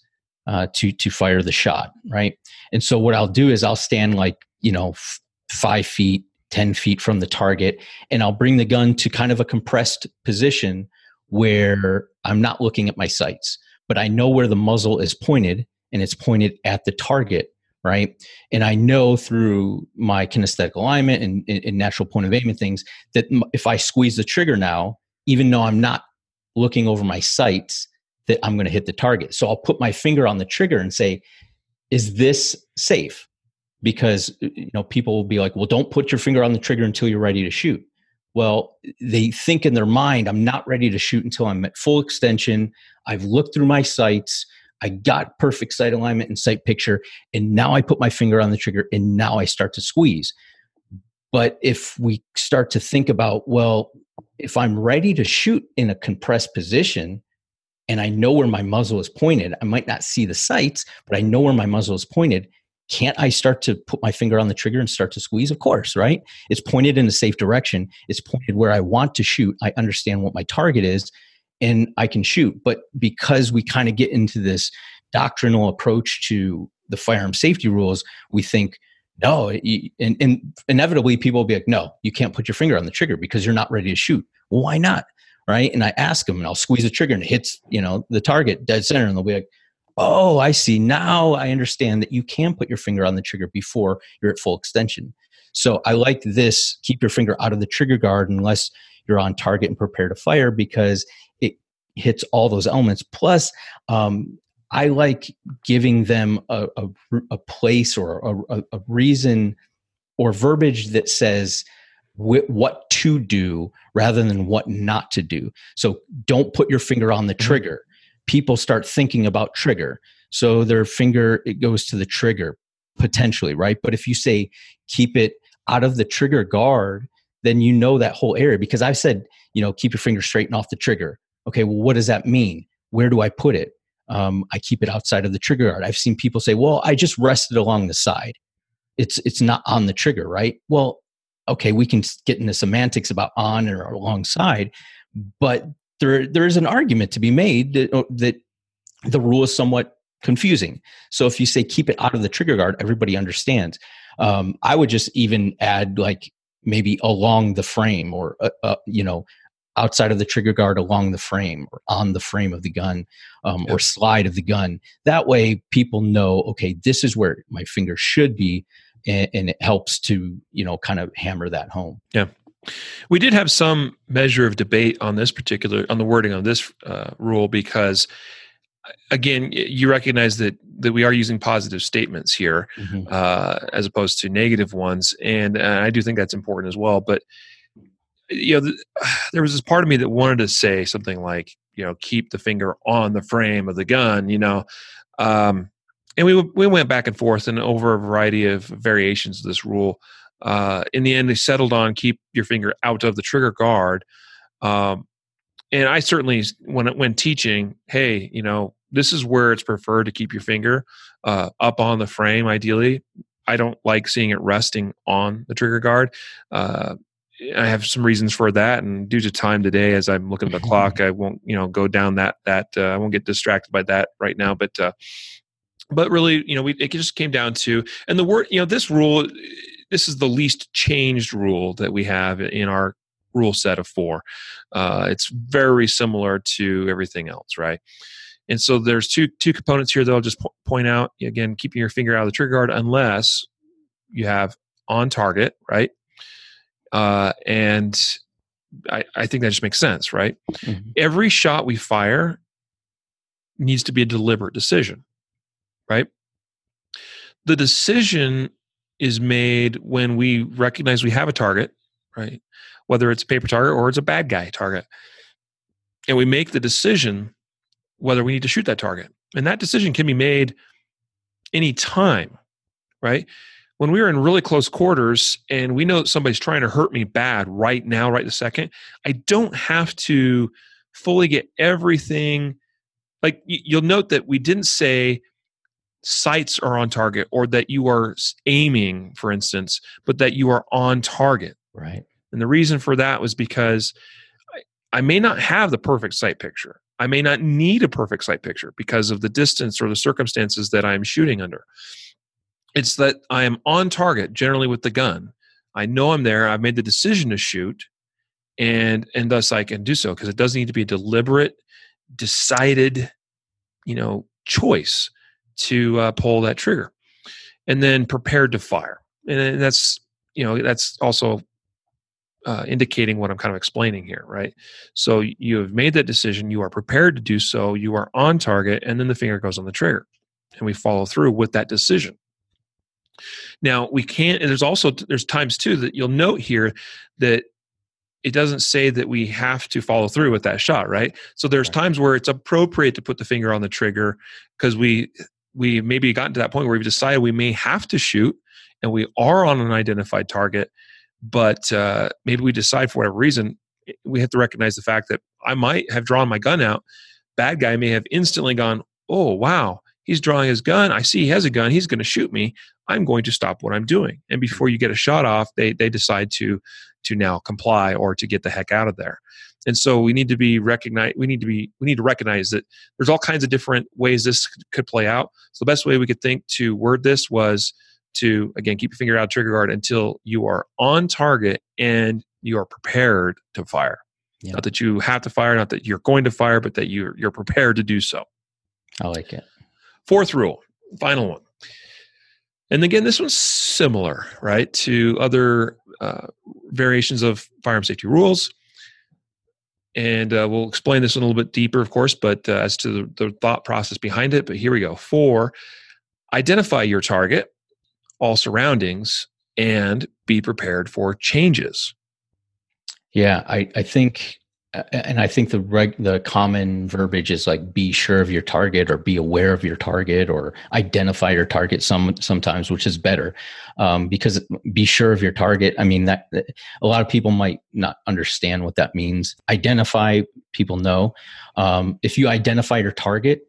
uh, to to fire the shot, right? And so what I'll do is I'll stand like you know f- five feet, ten feet from the target, and I'll bring the gun to kind of a compressed position where I'm not looking at my sights, but I know where the muzzle is pointed, and it's pointed at the target right? And i know through my kinesthetic alignment and, and, natural point of aim and things that if i squeeze the trigger now even though i'm not looking over my sights that i'm going to hit the target. So i'll put my finger on the trigger and say is this safe because you know people will be like well don't put your finger on the trigger until you're ready to shoot well they think in their mind i'm not ready to shoot until i'm at full extension i've looked through my sights I got perfect sight alignment and sight picture, and now I put my finger on the trigger and now I start to squeeze. But if we start to think about, well, if I'm ready to shoot in a compressed position and I know where my muzzle is pointed, I might not see the sights, but I know where my muzzle is pointed. Can't I start to put my finger on the trigger and start to squeeze? Of course, right? It's pointed in a safe direction. It's pointed where I want to shoot. I understand what my target is and I can shoot. But because we kind of get into this doctrinal approach to the firearm safety rules, we think, no, and, and inevitably people will be like, no, you can't put your finger on the trigger because you're not ready to shoot. Well, why not? Right. And I ask them and I'll squeeze the trigger and it hits, you know, the target dead center. And they'll be like, oh, I see. Now I understand that you can put your finger on the trigger before you're at full extension. So I like this keep your finger out of the trigger guard unless you're on target and prepare to fire because it hits all those elements. Plus, um, I like giving them a, a, a place or a, a, reason or verbiage that says wh- what to do rather than what not to do. So don't put your finger on the mm-hmm. trigger. People start thinking about trigger. So their finger, it goes to the trigger potentially, right? But if you say keep it out of the trigger guard, then you know that whole area because I've said, you know, keep your finger straight and off the trigger okay, well, what does that mean? Where do I put it? Um, I keep it outside of the trigger guard. I've seen people say, well, I just rest it along the side. It's, it's not on the trigger, right? Well, okay, we can get into semantics about on or alongside, but there, there is an argument to be made that, uh, that the rule is somewhat confusing. So if you say keep it out of the trigger guard, everybody understands. Um, I would just even add like maybe along the frame or uh, uh, you know outside of the trigger guard along the frame or on the frame of the gun um, or slide of the gun. That way, people know, okay, this is where my finger should be, and, and it helps to you know kind of hammer that home. Yeah. We did have some measure of debate on this particular on the wording of this uh, rule because again you recognize that that we are using positive statements here mm-hmm. uh, as opposed to negative ones and uh, i do think that's important as well but you know, there was this part of me that wanted to say something like, you know, keep the finger on the frame of the gun, you know, um, and we we went back and forth and over a variety of variations of this rule. Uh, in the end, they settled on keep your finger out of the trigger guard. Um, and I certainly, when when teaching, hey, you know, this is where it's preferred to keep your finger uh, up on the frame. Ideally, I don't like seeing it resting on the trigger guard. Uh, I have some reasons for that, and due to time today, as I'm looking at the clock, I won't you know go down that that uh, I won't get distracted by that right now. But uh, but really, you know, we, it just came down to, and the word, you know, this rule, this is the least changed rule that we have in our rule set of four. Uh, it's very similar to everything else, right? And so there's two two components here that I'll just po- point out. Again, keeping your finger out of the trigger guard unless you have on target, right? Uh, and I, I think that just makes sense, right? Mm-hmm. Every shot we fire needs to be a deliberate decision, right? The decision is made when we recognize we have a target, right? Whether it's a paper target or it's a bad guy target. And we make the decision whether we need to shoot that target. And that decision can be made anytime, right? When we are in really close quarters and we know that somebody's trying to hurt me bad right now, right the second, I don't have to fully get everything. Like you'll note that we didn't say sights are on target or that you are aiming, for instance, but that you are on target. Right. And the reason for that was because I, may not have the perfect sight picture. I may not need a perfect sight picture because of the distance or the circumstances that I'm shooting under. It's that I am on target generally with the gun. I know I'm there. I've made the decision to shoot, and and thus I can do so because it does need to be a deliberate, decided, you know, choice to uh, pull that trigger, and then prepared to fire. And that's you know that's also uh, indicating what I'm kind of explaining here, right? So you have made that decision, you are prepared to do so, you are on target, and then the finger goes on the trigger, and we follow through with that decision. Now we can't. And there's also there's times too that you'll note here that it doesn't say that we have to follow through with that shot, right? So there's times where it's appropriate to put the finger on the trigger because we we maybe gotten to that point where we've decided we may have to shoot and we are on an identified target but uh, maybe we decide for whatever reason eh, we have to recognize the fact that i might have drawn my gun out. Bad guy may have instantly gone oh wow he's drawing his gun. I see he has a gun. He's going to shoot me. I'm going to stop what i'm doing. And before you get a shot off they they decide to to now comply or to get the heck out of there and so we need to be recognize we need to be we need to recognize that there's all kinds of different ways this could play out so the best way we could think to word this was to again keep your finger out trigger guard until you are on target and you are prepared to fire. Yeah. Not that you have to fire, not that you're going to fire, but that you're you're prepared to do so. I like it. Fourth rule, final one. And again, this one's similar, right, to other uh, variations of firearm safety rules. And uh, we'll explain this a little bit deeper, of course, but uh, as to the, the thought process behind it. But here we go. Four, identify your target all surroundings and be prepared for changes. Yeah, I, I think, and I think the reg, the common verbiage is like be sure of your target or be aware of your target or identify your target some sometimes, which is better um, because be sure of your target. I mean that a lot of people might not understand what that means. Identify, people know. Um, if you identify your target,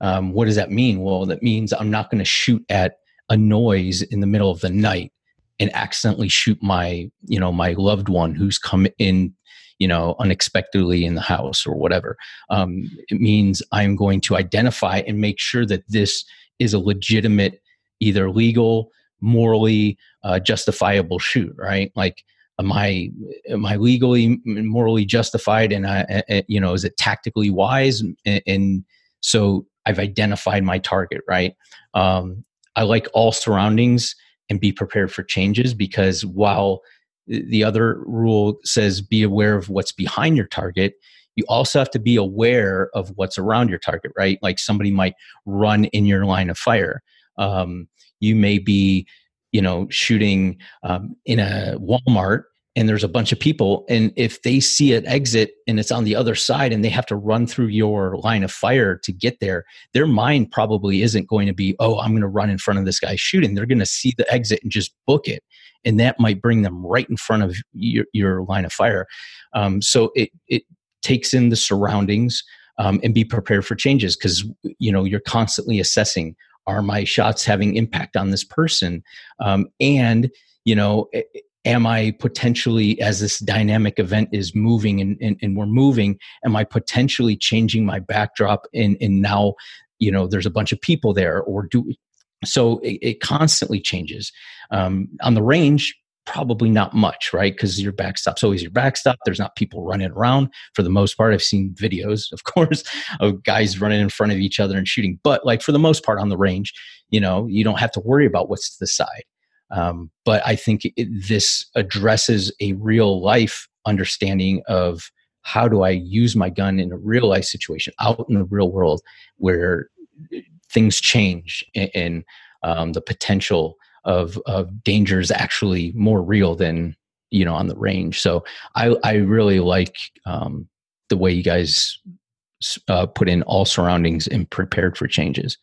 um, what does that mean? Well, that means I'm not going to shoot at a noise in the middle of the night and accidentally shoot my you know my loved one who's come in you know unexpectedly in the house or whatever. Um, it means i'm going to identify and make sure that this is a legitimate either legal morally uh, justifiable shoot right? Like am i am i legally morally justified? And i you know is it tactically wise? And, and so i've identified my target right? Um, I like all surroundings and be prepared for changes because while the other rule says be aware of what's behind your target, you also have to be aware of what's around your target, right? Like somebody might run in your line of fire. Um, you may be, you know, shooting um, in a Walmart and there's a bunch of people and if they see an exit and it's on the other side and they have to run through your line of fire to get there their mind probably isn't going to be oh i'm going to run in front of this guy shooting. They're going to see the exit and just book it and that might bring them right in front of your, your line of fire. Um, so it, it takes in the surroundings um, and be prepared for changes because you know you're constantly assessing are my shots having impact on this person? Um, and you know am i potentially as this dynamic event is moving and, and, and, we're moving am i potentially changing my backdrop and, and now you know there's a bunch of people there or do so it, it constantly changes. Um, on the range probably not much right? Because your backstop's always your backstop. There's not people running around. For the most part i've seen videos of course of guys running in front of each other and shooting. But like for the most part on the range you know you don't have to worry about what's to the side um, but i think it, this addresses a real life understanding of how do I use my gun in a real life situation out in the real world where things change and, um, the potential of, of danger is actually more real than you know on the range. So I, I really like um, the way you guys uh, put in all surroundings and prepared for changes.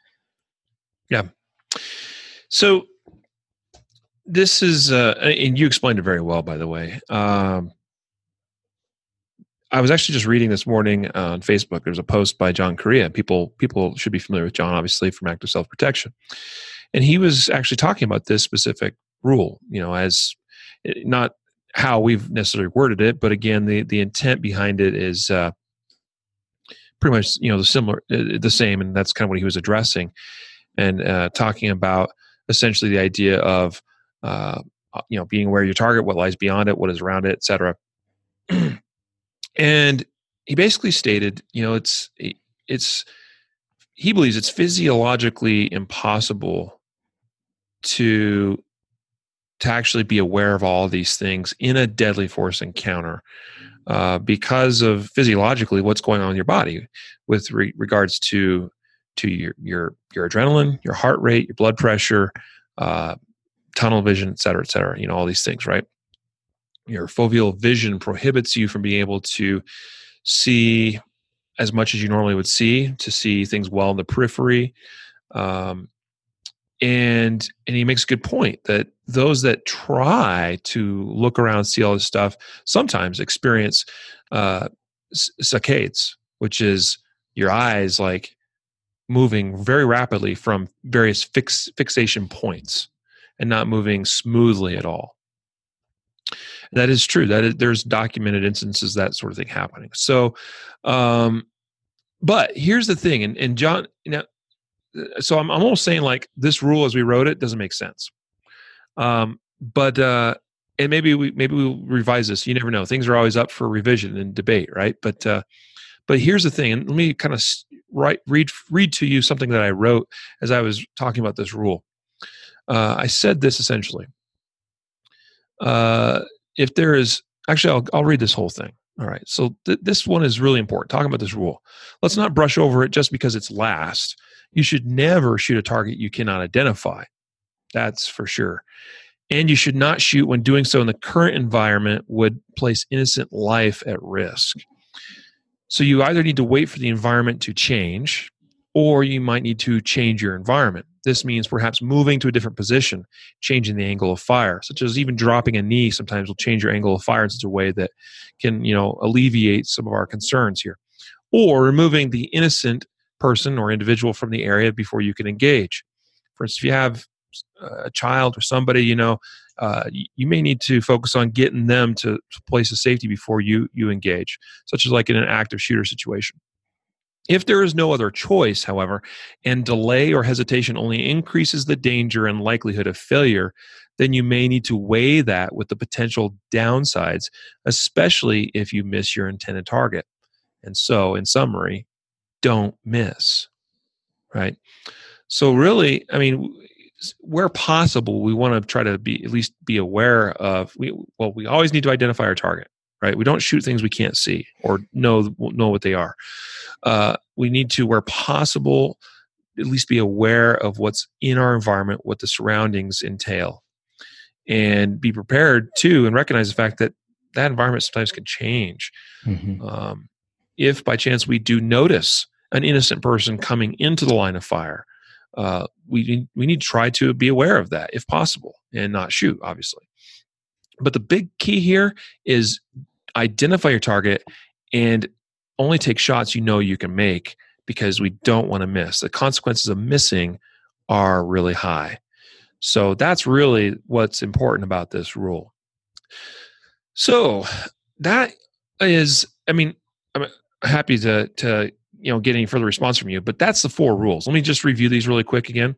Yeah. So this is, uh, and you explained it very well, by the way. Um, I was actually just reading this morning on Facebook. There's a post by John Correia. People people should be familiar with John, obviously, from active self protection, and he was actually talking about this specific rule. You know, as eh, not how we've necessarily worded it, but again, the the intent behind it is uh, pretty much you know the similar, uh, the same, and that's kind of what he was addressing, and uh, talking about essentially the idea of uh, you know being aware of your target, what lies beyond it, what is around it, etc. and he basically stated, you know, it's it's he believes it's physiologically impossible to to actually be aware of all of these things in a deadly force encounter uh, because of physiologically what's going on in your body with re- regards to to your your your adrenaline, your heart rate, your blood pressure, uh, tunnel vision, et cetera, et cetera. You know all these things, right? your foveal vision prohibits you from being able to see as much as you normally would see to see things well in the periphery um, and and he makes a good point that those that try to look around see all this stuff sometimes experience uh, saccades which is your eyes like moving very rapidly from various fix, fixation points and not moving smoothly at all that is true. That is, there's documented instances that sort of thing happening. So, um, but here's the thing, and, and John, you know, so I'm, I'm almost saying like this rule as we wrote it doesn't make sense. Um, but uh, and maybe we maybe we'll revise this. You never know. Things are always up for revision and debate, right? But uh, but here's the thing, and let me kind of write read read to you something that I wrote as I was talking about this rule. Uh, I said this essentially. Uh, if there is actually I'll, I'll read this whole thing. All right. So th- this one is really important. Talking about this rule. Let's not brush over it just because it's last. You should never shoot a target you cannot identify. That's for sure. And you should not shoot when doing so in the current environment would place innocent life at risk. So you either need to wait for the environment to change or you might need to change your environment this means perhaps moving to a different position, changing the angle of fire, such as even dropping a knee sometimes will change your angle of fire in such a way that can, you know, alleviate some of our concerns here. Or removing the innocent person or individual from the area before you can engage. For instance, if you have a child or somebody, you know, uh, you may need to focus on getting them to a place of safety before you you engage, such as like in an active shooter situation. If there is no other choice, however, and delay or hesitation only increases the danger and likelihood of failure, then you may need to weigh that with the potential downsides, especially if you miss your intended target. And so, in summary, don't miss, right? So, really, I mean, where possible, we want to try to be at least be aware of. We well, we always need to identify our target, right? We don't shoot things we can't see or know know what they are uh, we need to, where possible, at least be aware of what's in our environment, what the surroundings entail, and be prepared to and recognize the fact that that environment sometimes can change. Mm-hmm. Um, if by chance we do notice an innocent person coming into the line of fire, uh, we we need to try to be aware of that if possible and not shoot, obviously. But the big key here is identify your target and only take shots you know you can make because we don't want to miss. The consequences of missing are really high. So that's really what's important about this rule. So that is, I mean, I'm happy to to you know get any further response from you. But that's the four rules. Let me just review these really quick again.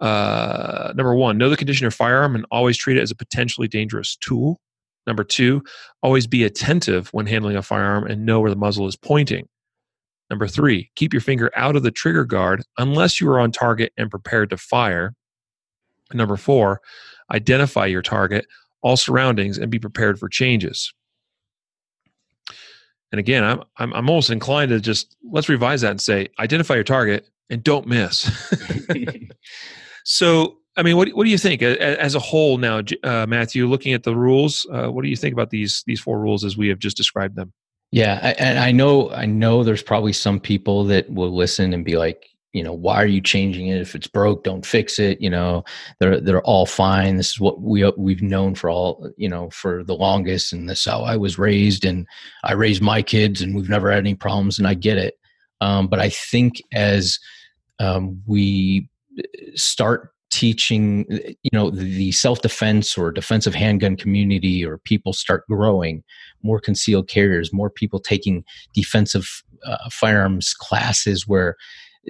Uh, number one, know the condition of your firearm and always treat it as a potentially dangerous tool. Number two, always be attentive when handling a firearm and know where the muzzle is pointing. Number three, keep your finger out of the trigger guard unless you are on target and prepared to fire. Number four, identify your target, all surroundings, and be prepared for changes. And again, I'm, I'm, I'm almost inclined to just let's revise that and say identify your target and don't miss. so, I mean, what, what do you think as a whole now, uh, Matthew? Looking at the rules, uh, what do you think about these these four rules as we have just described them? Yeah, and I know I know there's probably some people that will listen and be like, you know, why are you changing it? If it's broke, don't fix it. You know, they're they're all fine. This is what we we've known for all you know for the longest, and this is how I was raised, and I raised my kids, and we've never had any problems, and I get it. Um, but I think as um, we start teaching you know the self-defense or defensive handgun community or people start growing more concealed carriers more people taking defensive uh, firearms classes where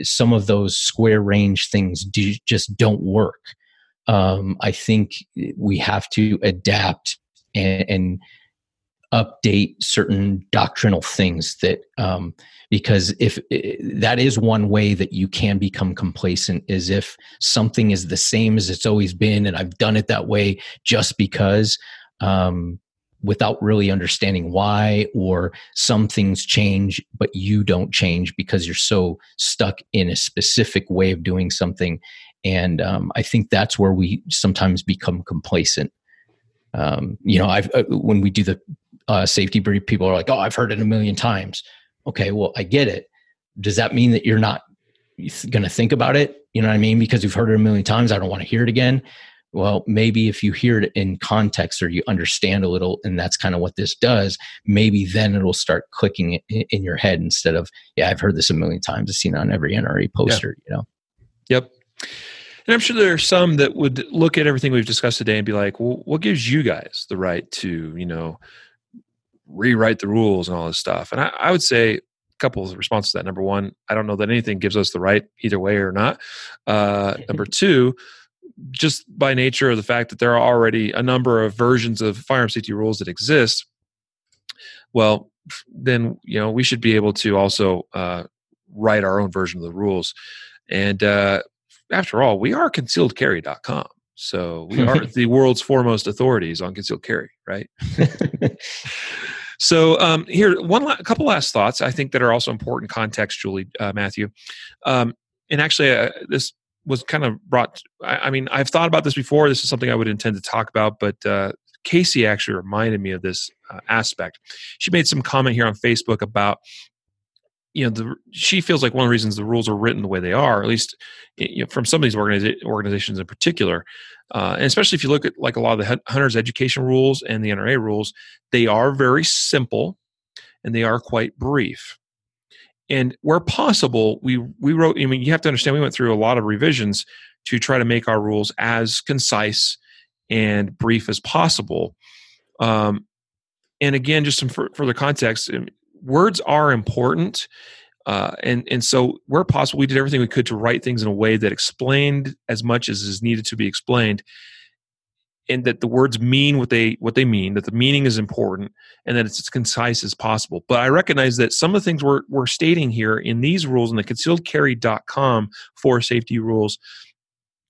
some of those square range things do, just don't work. Um, i think we have to adapt and, and update certain doctrinal things that um, because if that is one way that you can become complacent is if something is the same as it's always been and i've done it that way just because um, without really understanding why or some things change but you don't change because you're so stuck in a specific way of doing something. And um, i think that's where we sometimes become complacent. Um, you know i've uh, when we do the uh, safety brief people are like oh i've heard it a million times okay, well, I get it. Does that mean that you're not going to think about it? You know what I mean? Because you've heard it a million times. I don't want to hear it again. Well, maybe if you hear it in context or you understand a little, and that's kind of what this does, maybe then it'll start clicking in your head instead of, yeah, I've heard this a million times. I've seen it on every NRA poster, yeah. you know? Yep. And I'm sure there are some that would look at everything we've discussed today and be like, well, what gives you guys the right to, you know, rewrite the rules and all this stuff. And I, I would say a couple of responses to that. Number one, I don't know that anything gives us the right either way or not. Uh, number two, just by nature of the fact that there are already a number of versions of firearm safety rules that exist, well, then you know we should be able to also uh, write our own version of the rules. And uh, after all, we are concealedcarry.com. So we are the world's foremost authorities on concealed carry, right? So um, here, one la- a couple last thoughts I think that are also important contextually, uh, Matthew. Um, and actually, uh, this was kind of brought. I, I, mean, I've thought about this before. This is something I would intend to talk about, but uh, Casey actually reminded me of this uh, aspect. She made some comment here on Facebook about you know the she feels like one of the reasons the rules are written the way they are at least you know, from some of these organiza- organizations in particular uh, and especially if you look at like a lot of the hunters education rules and the nra rules they are very simple and they are quite brief and where possible we we wrote i mean you have to understand we went through a lot of revisions to try to make our rules as concise and brief as possible um, and again just some further context words are important. Uh, and and so where possible, we did everything we could to write things in a way that explained as much as is needed to be explained, and that the words mean what they what they mean. That the meaning is important, and that it's as concise as possible. But I recognize that some of the things we're we're stating here in these rules in the concealedcarry.com four safety rules.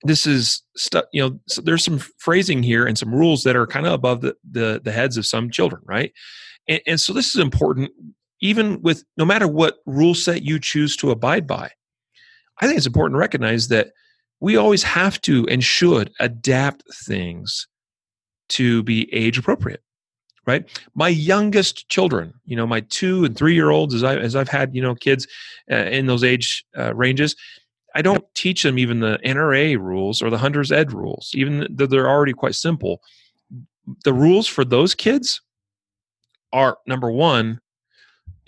This is stuff you know. So there's some phrasing here and some rules that are kind of above the the, the heads of some children, right? And, and so this is important even with no matter what rule set you choose to abide by, I think it's important to recognize that we always have to and should adapt things to be age appropriate right? My youngest children you know my two and three year olds as, I, as i've had you know kids uh, in those age uh, ranges i don't teach them even the nra rules or the hunters ed rules even though they're already quite simple. The rules for those kids are number one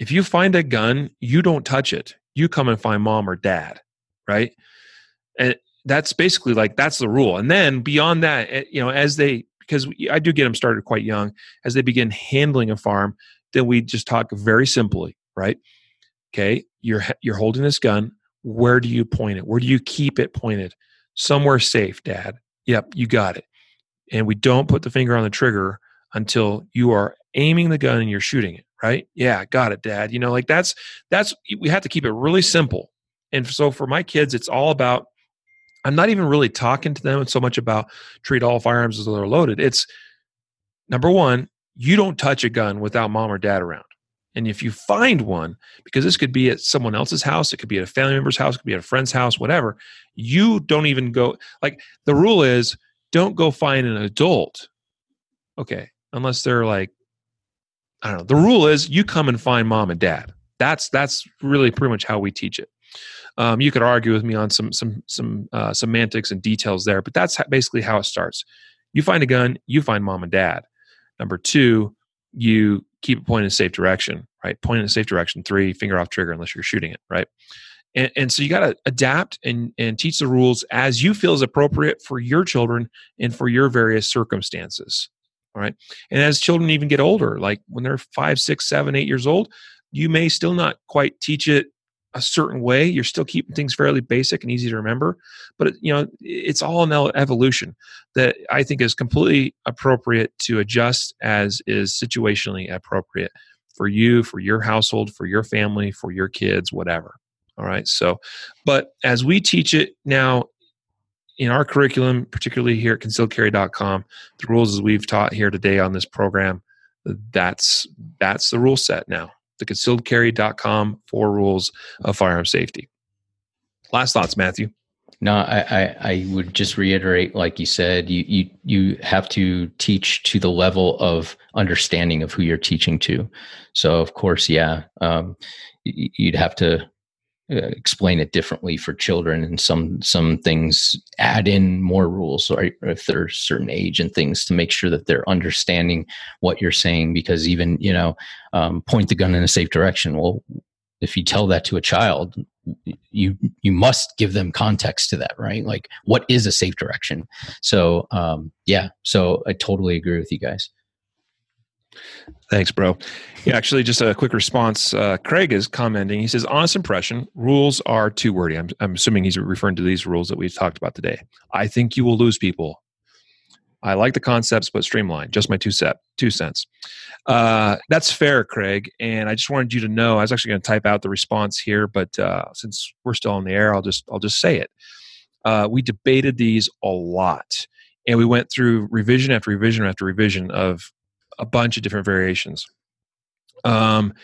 if you find a gun, you don't touch it. You come and find mom or dad, right? And that's basically like that's the rule. And then beyond that, eh, you know, as they because I do get them started quite young, as they begin handling a farm, then we just talk very simply, right? Okay, you're you're holding this gun. Where do you point it? Where do you keep it pointed? Somewhere safe, Dad. Yep, you got it. And we don't put the finger on the trigger until you are aiming the gun and you're shooting it. Right? Yeah, got it, Dad. You know, like that's that's we have to keep it really simple. And so for my kids, it's all about. I'm not even really talking to them so much about treat all firearms as though they're loaded. It's number one, you don't touch a gun without mom or dad around. And if you find one, because this could be at someone else's house, it could be at a family member's house, it could be at a friend's house, whatever, you don't even go. Like the rule is don't go find an adult. Okay. Unless they're like, I don't know. The rule is you come and find mom and dad. That's that's really pretty much how we teach it. Um, you could argue with me on some some some uh, semantics and details there, but that's basically how it starts. You find a gun, you find mom and dad. Number two, you keep it pointed in a safe direction, right? Point in a safe direction. Three, finger off trigger unless you're shooting it, right? And, and so you got to adapt and, and teach the rules as you feel is appropriate for your children and for your various circumstances. All right. And as children even get older, like when they're five, six, seven, eight years old, you may still not quite teach it a certain way you're still keeping things fairly basic and easy to remember but you know it's all an evolution that i think is completely appropriate to adjust as is situationally appropriate for you for your household for your family for your kids whatever all right so but as we teach it now in our curriculum particularly here at concealedcarry.com the rules as we've taught here today on this program that's that's the rule set now theconcealedcarry.com four rules of firearm safety. Last thoughts, Matthew. No, I, I, I, would just reiterate, like you said, you, you you have to teach to the level of understanding of who you're teaching to. So, of course, yeah, um, you'd have to explain it differently for children and some some things add in more rules or if they're certain age and things to make sure that they're understanding what you're saying because even you know um, point the gun in a safe direction. Well if you tell that to a child you you must give them context to that right? Like what is a safe direction? So um, yeah so i totally agree with you guys Thanks, bro. Yeah, actually, just a quick response. Uh, Craig is commenting. He says, honest impression, rules are too wordy. I'm, I'm assuming he's referring to these rules that we've talked about today. I think you will lose people. I like the concepts, but streamline. Just my two set, two cents. Uh, that's fair, Craig. And I just wanted you to know. I was actually going to type out the response here, but uh, since we're still on the air, I'll just I'll just say it. Uh, we debated these a lot, and we went through revision after revision after revision of a bunch of different variations. Um,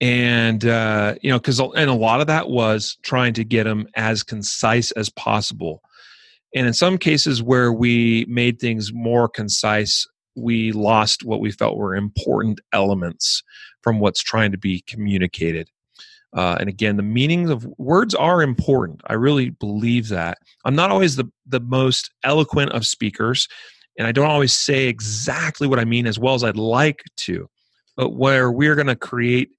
and uh, you know, because and a lot of that was trying to get them as concise as possible. And in some cases where we made things more concise, we lost what we felt were important elements from what's trying to be communicated. Uh, and again, the meanings of words are important. I really believe that. I'm not always the, the most eloquent of speakers and I don't always say exactly what I mean as well as I'd like to. But where we're going to create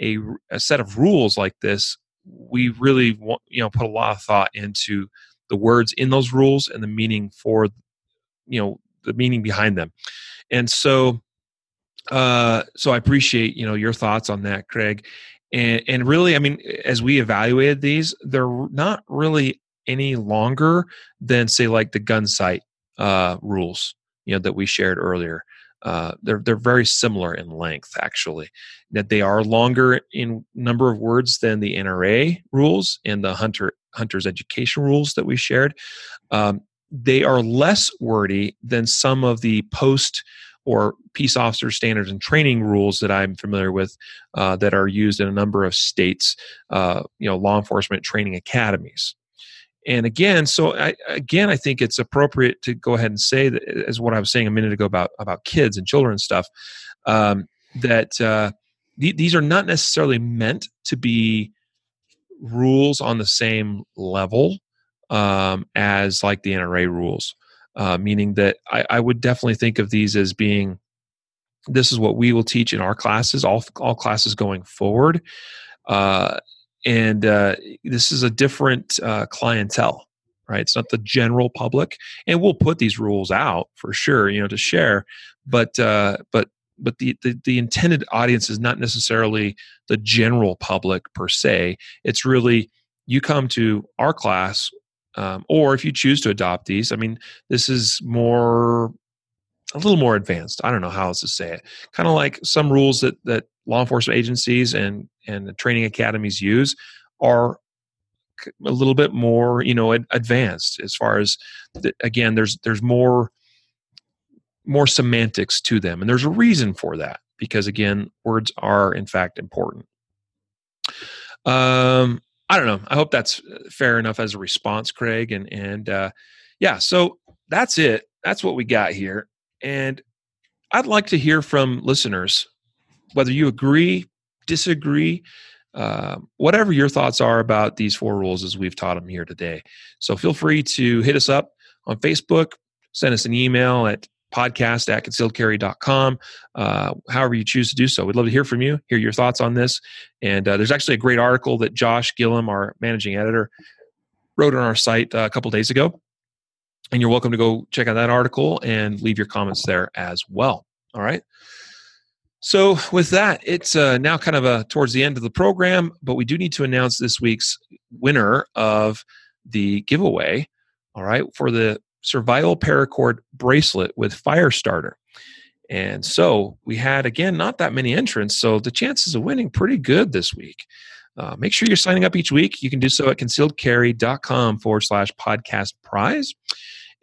a, a set of rules like this, we really want, you know put a lot of thought into the words in those rules and the meaning for you know the meaning behind them. And so uh so I appreciate you know your thoughts on that, Craig. And and really, I mean, as we evaluated these, they're not really any longer than say like the Gunsite uh, rules you know that we shared earlier. Uh, they're they're very similar in length, actually. That they are longer in number of words than the NRA rules and the hunter hunter's education rules that we shared. Um, they are less wordy than some of the post or peace officer standards and training rules that I'm familiar with uh, that are used in a number of states, uh, you know, law enforcement training academies and again so I, again i think it's appropriate to go ahead and say that as what i was saying a minute ago about about kids and children and stuff um, that uh, th- these are not necessarily meant to be rules on the same level um, as like the nra rules. Uh, meaning that I, I would definitely think of these as being this is what we will teach in our classes all all classes going forward. Uh, and uh, this is a different uh, clientele right it's not the general public and we'll put these rules out for sure you know to share but uh, but but the, the the intended audience is not necessarily the general public per se. It's really you come to our class, um, or if you choose to adopt these. I mean, this is more a little more advanced. I don't know how else to say it. Kind of like some rules that that law enforcement agencies and and the training academies use are a little bit more you know advanced as far as the, again there's there's more more semantics to them and there's a reason for that because again words are in fact important. Um i don't know. I hope that's fair enough as a response craig and and uh yeah so that's it. That's what we got here and i'd like to hear from listeners whether you agree disagree uh, whatever your thoughts are about these four rules as we've taught them here today. So feel free to hit us up on Facebook, send us an email at podcast at concealedcarry.com, uh, however you choose to do so. We'd love to hear from you, hear your thoughts on this. And uh, there's actually a great article that Josh Gillum, our managing editor, wrote on our site uh, a couple days ago. And you're welcome to go check out that article and leave your comments there as well. All right. So with that, it's uh, now kind of a towards the end of the program, but we do need to announce this week's winner of the giveaway. All right, for the Survival Paracord bracelet with Fire Starter. And so we had again not that many entrants, so the chances of winning pretty good this week. Uh, make sure you're signing up each week. You can do so at concealedcarry.com forward slash podcast prize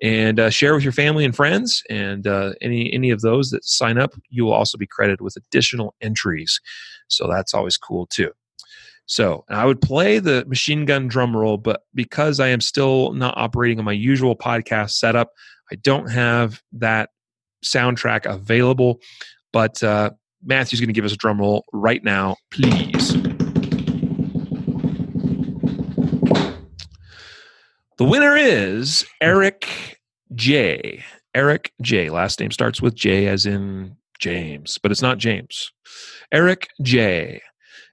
and uh, share with your family and friends. And uh, any any of those that sign up, you will also be credited with additional entries. So that's always cool too. So I would play the machine gun drum roll, but because I am still not operating on my usual podcast setup, I don't have that soundtrack available. But uh, Matthew's going to give us a drum roll right now, please. The winner is Eric J. Eric J. Last name starts with J as in James, but it's not James. Eric J.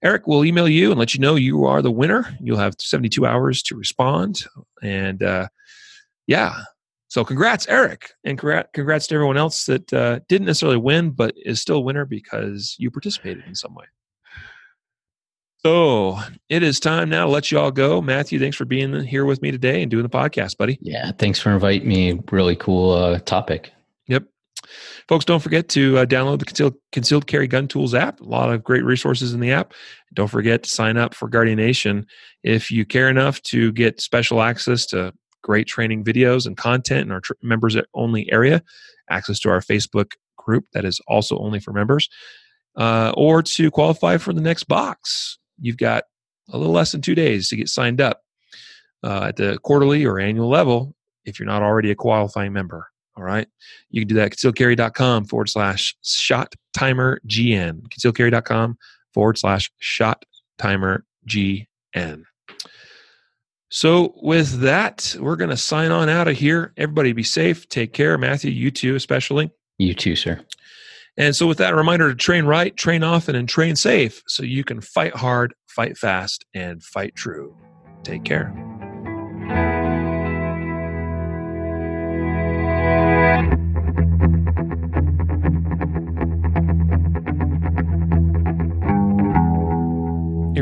Eric will email you and let you know you are the winner. You'll have 72 hours to respond. And uh, yeah, so congrats, Eric. And congrats to everyone else that uh, didn't necessarily win, but is still a winner because you participated in some way. So it is time now to let you all go. Matthew, thanks for being here with me today and doing the podcast, buddy. Yeah, thanks for inviting me. Really cool uh, topic. Yep. Folks, don't forget to uh, download the Concealed, Concealed Carry Gun Tools app. A lot of great resources in the app. Don't forget to sign up for Guardian Nation if you care enough to get special access to great training videos and content in our tr- members only area, access to our Facebook group that is also only for members, uh, or to qualify for the next box you've got a little less than two days to get signed up uh, at the quarterly or annual level if you're not already a qualifying member. All right. You can do that at concealedcarry.com forward slash shot timer GN. concealedcarry.com forward slash shot timer GN. So, with that, we're going to sign on out of here. Everybody be safe. Take care. Matthew, you too, especially. You too, sir. And so, with that, reminder to train right, train often, and train safe so you can fight hard, fight fast, and fight true. Take care.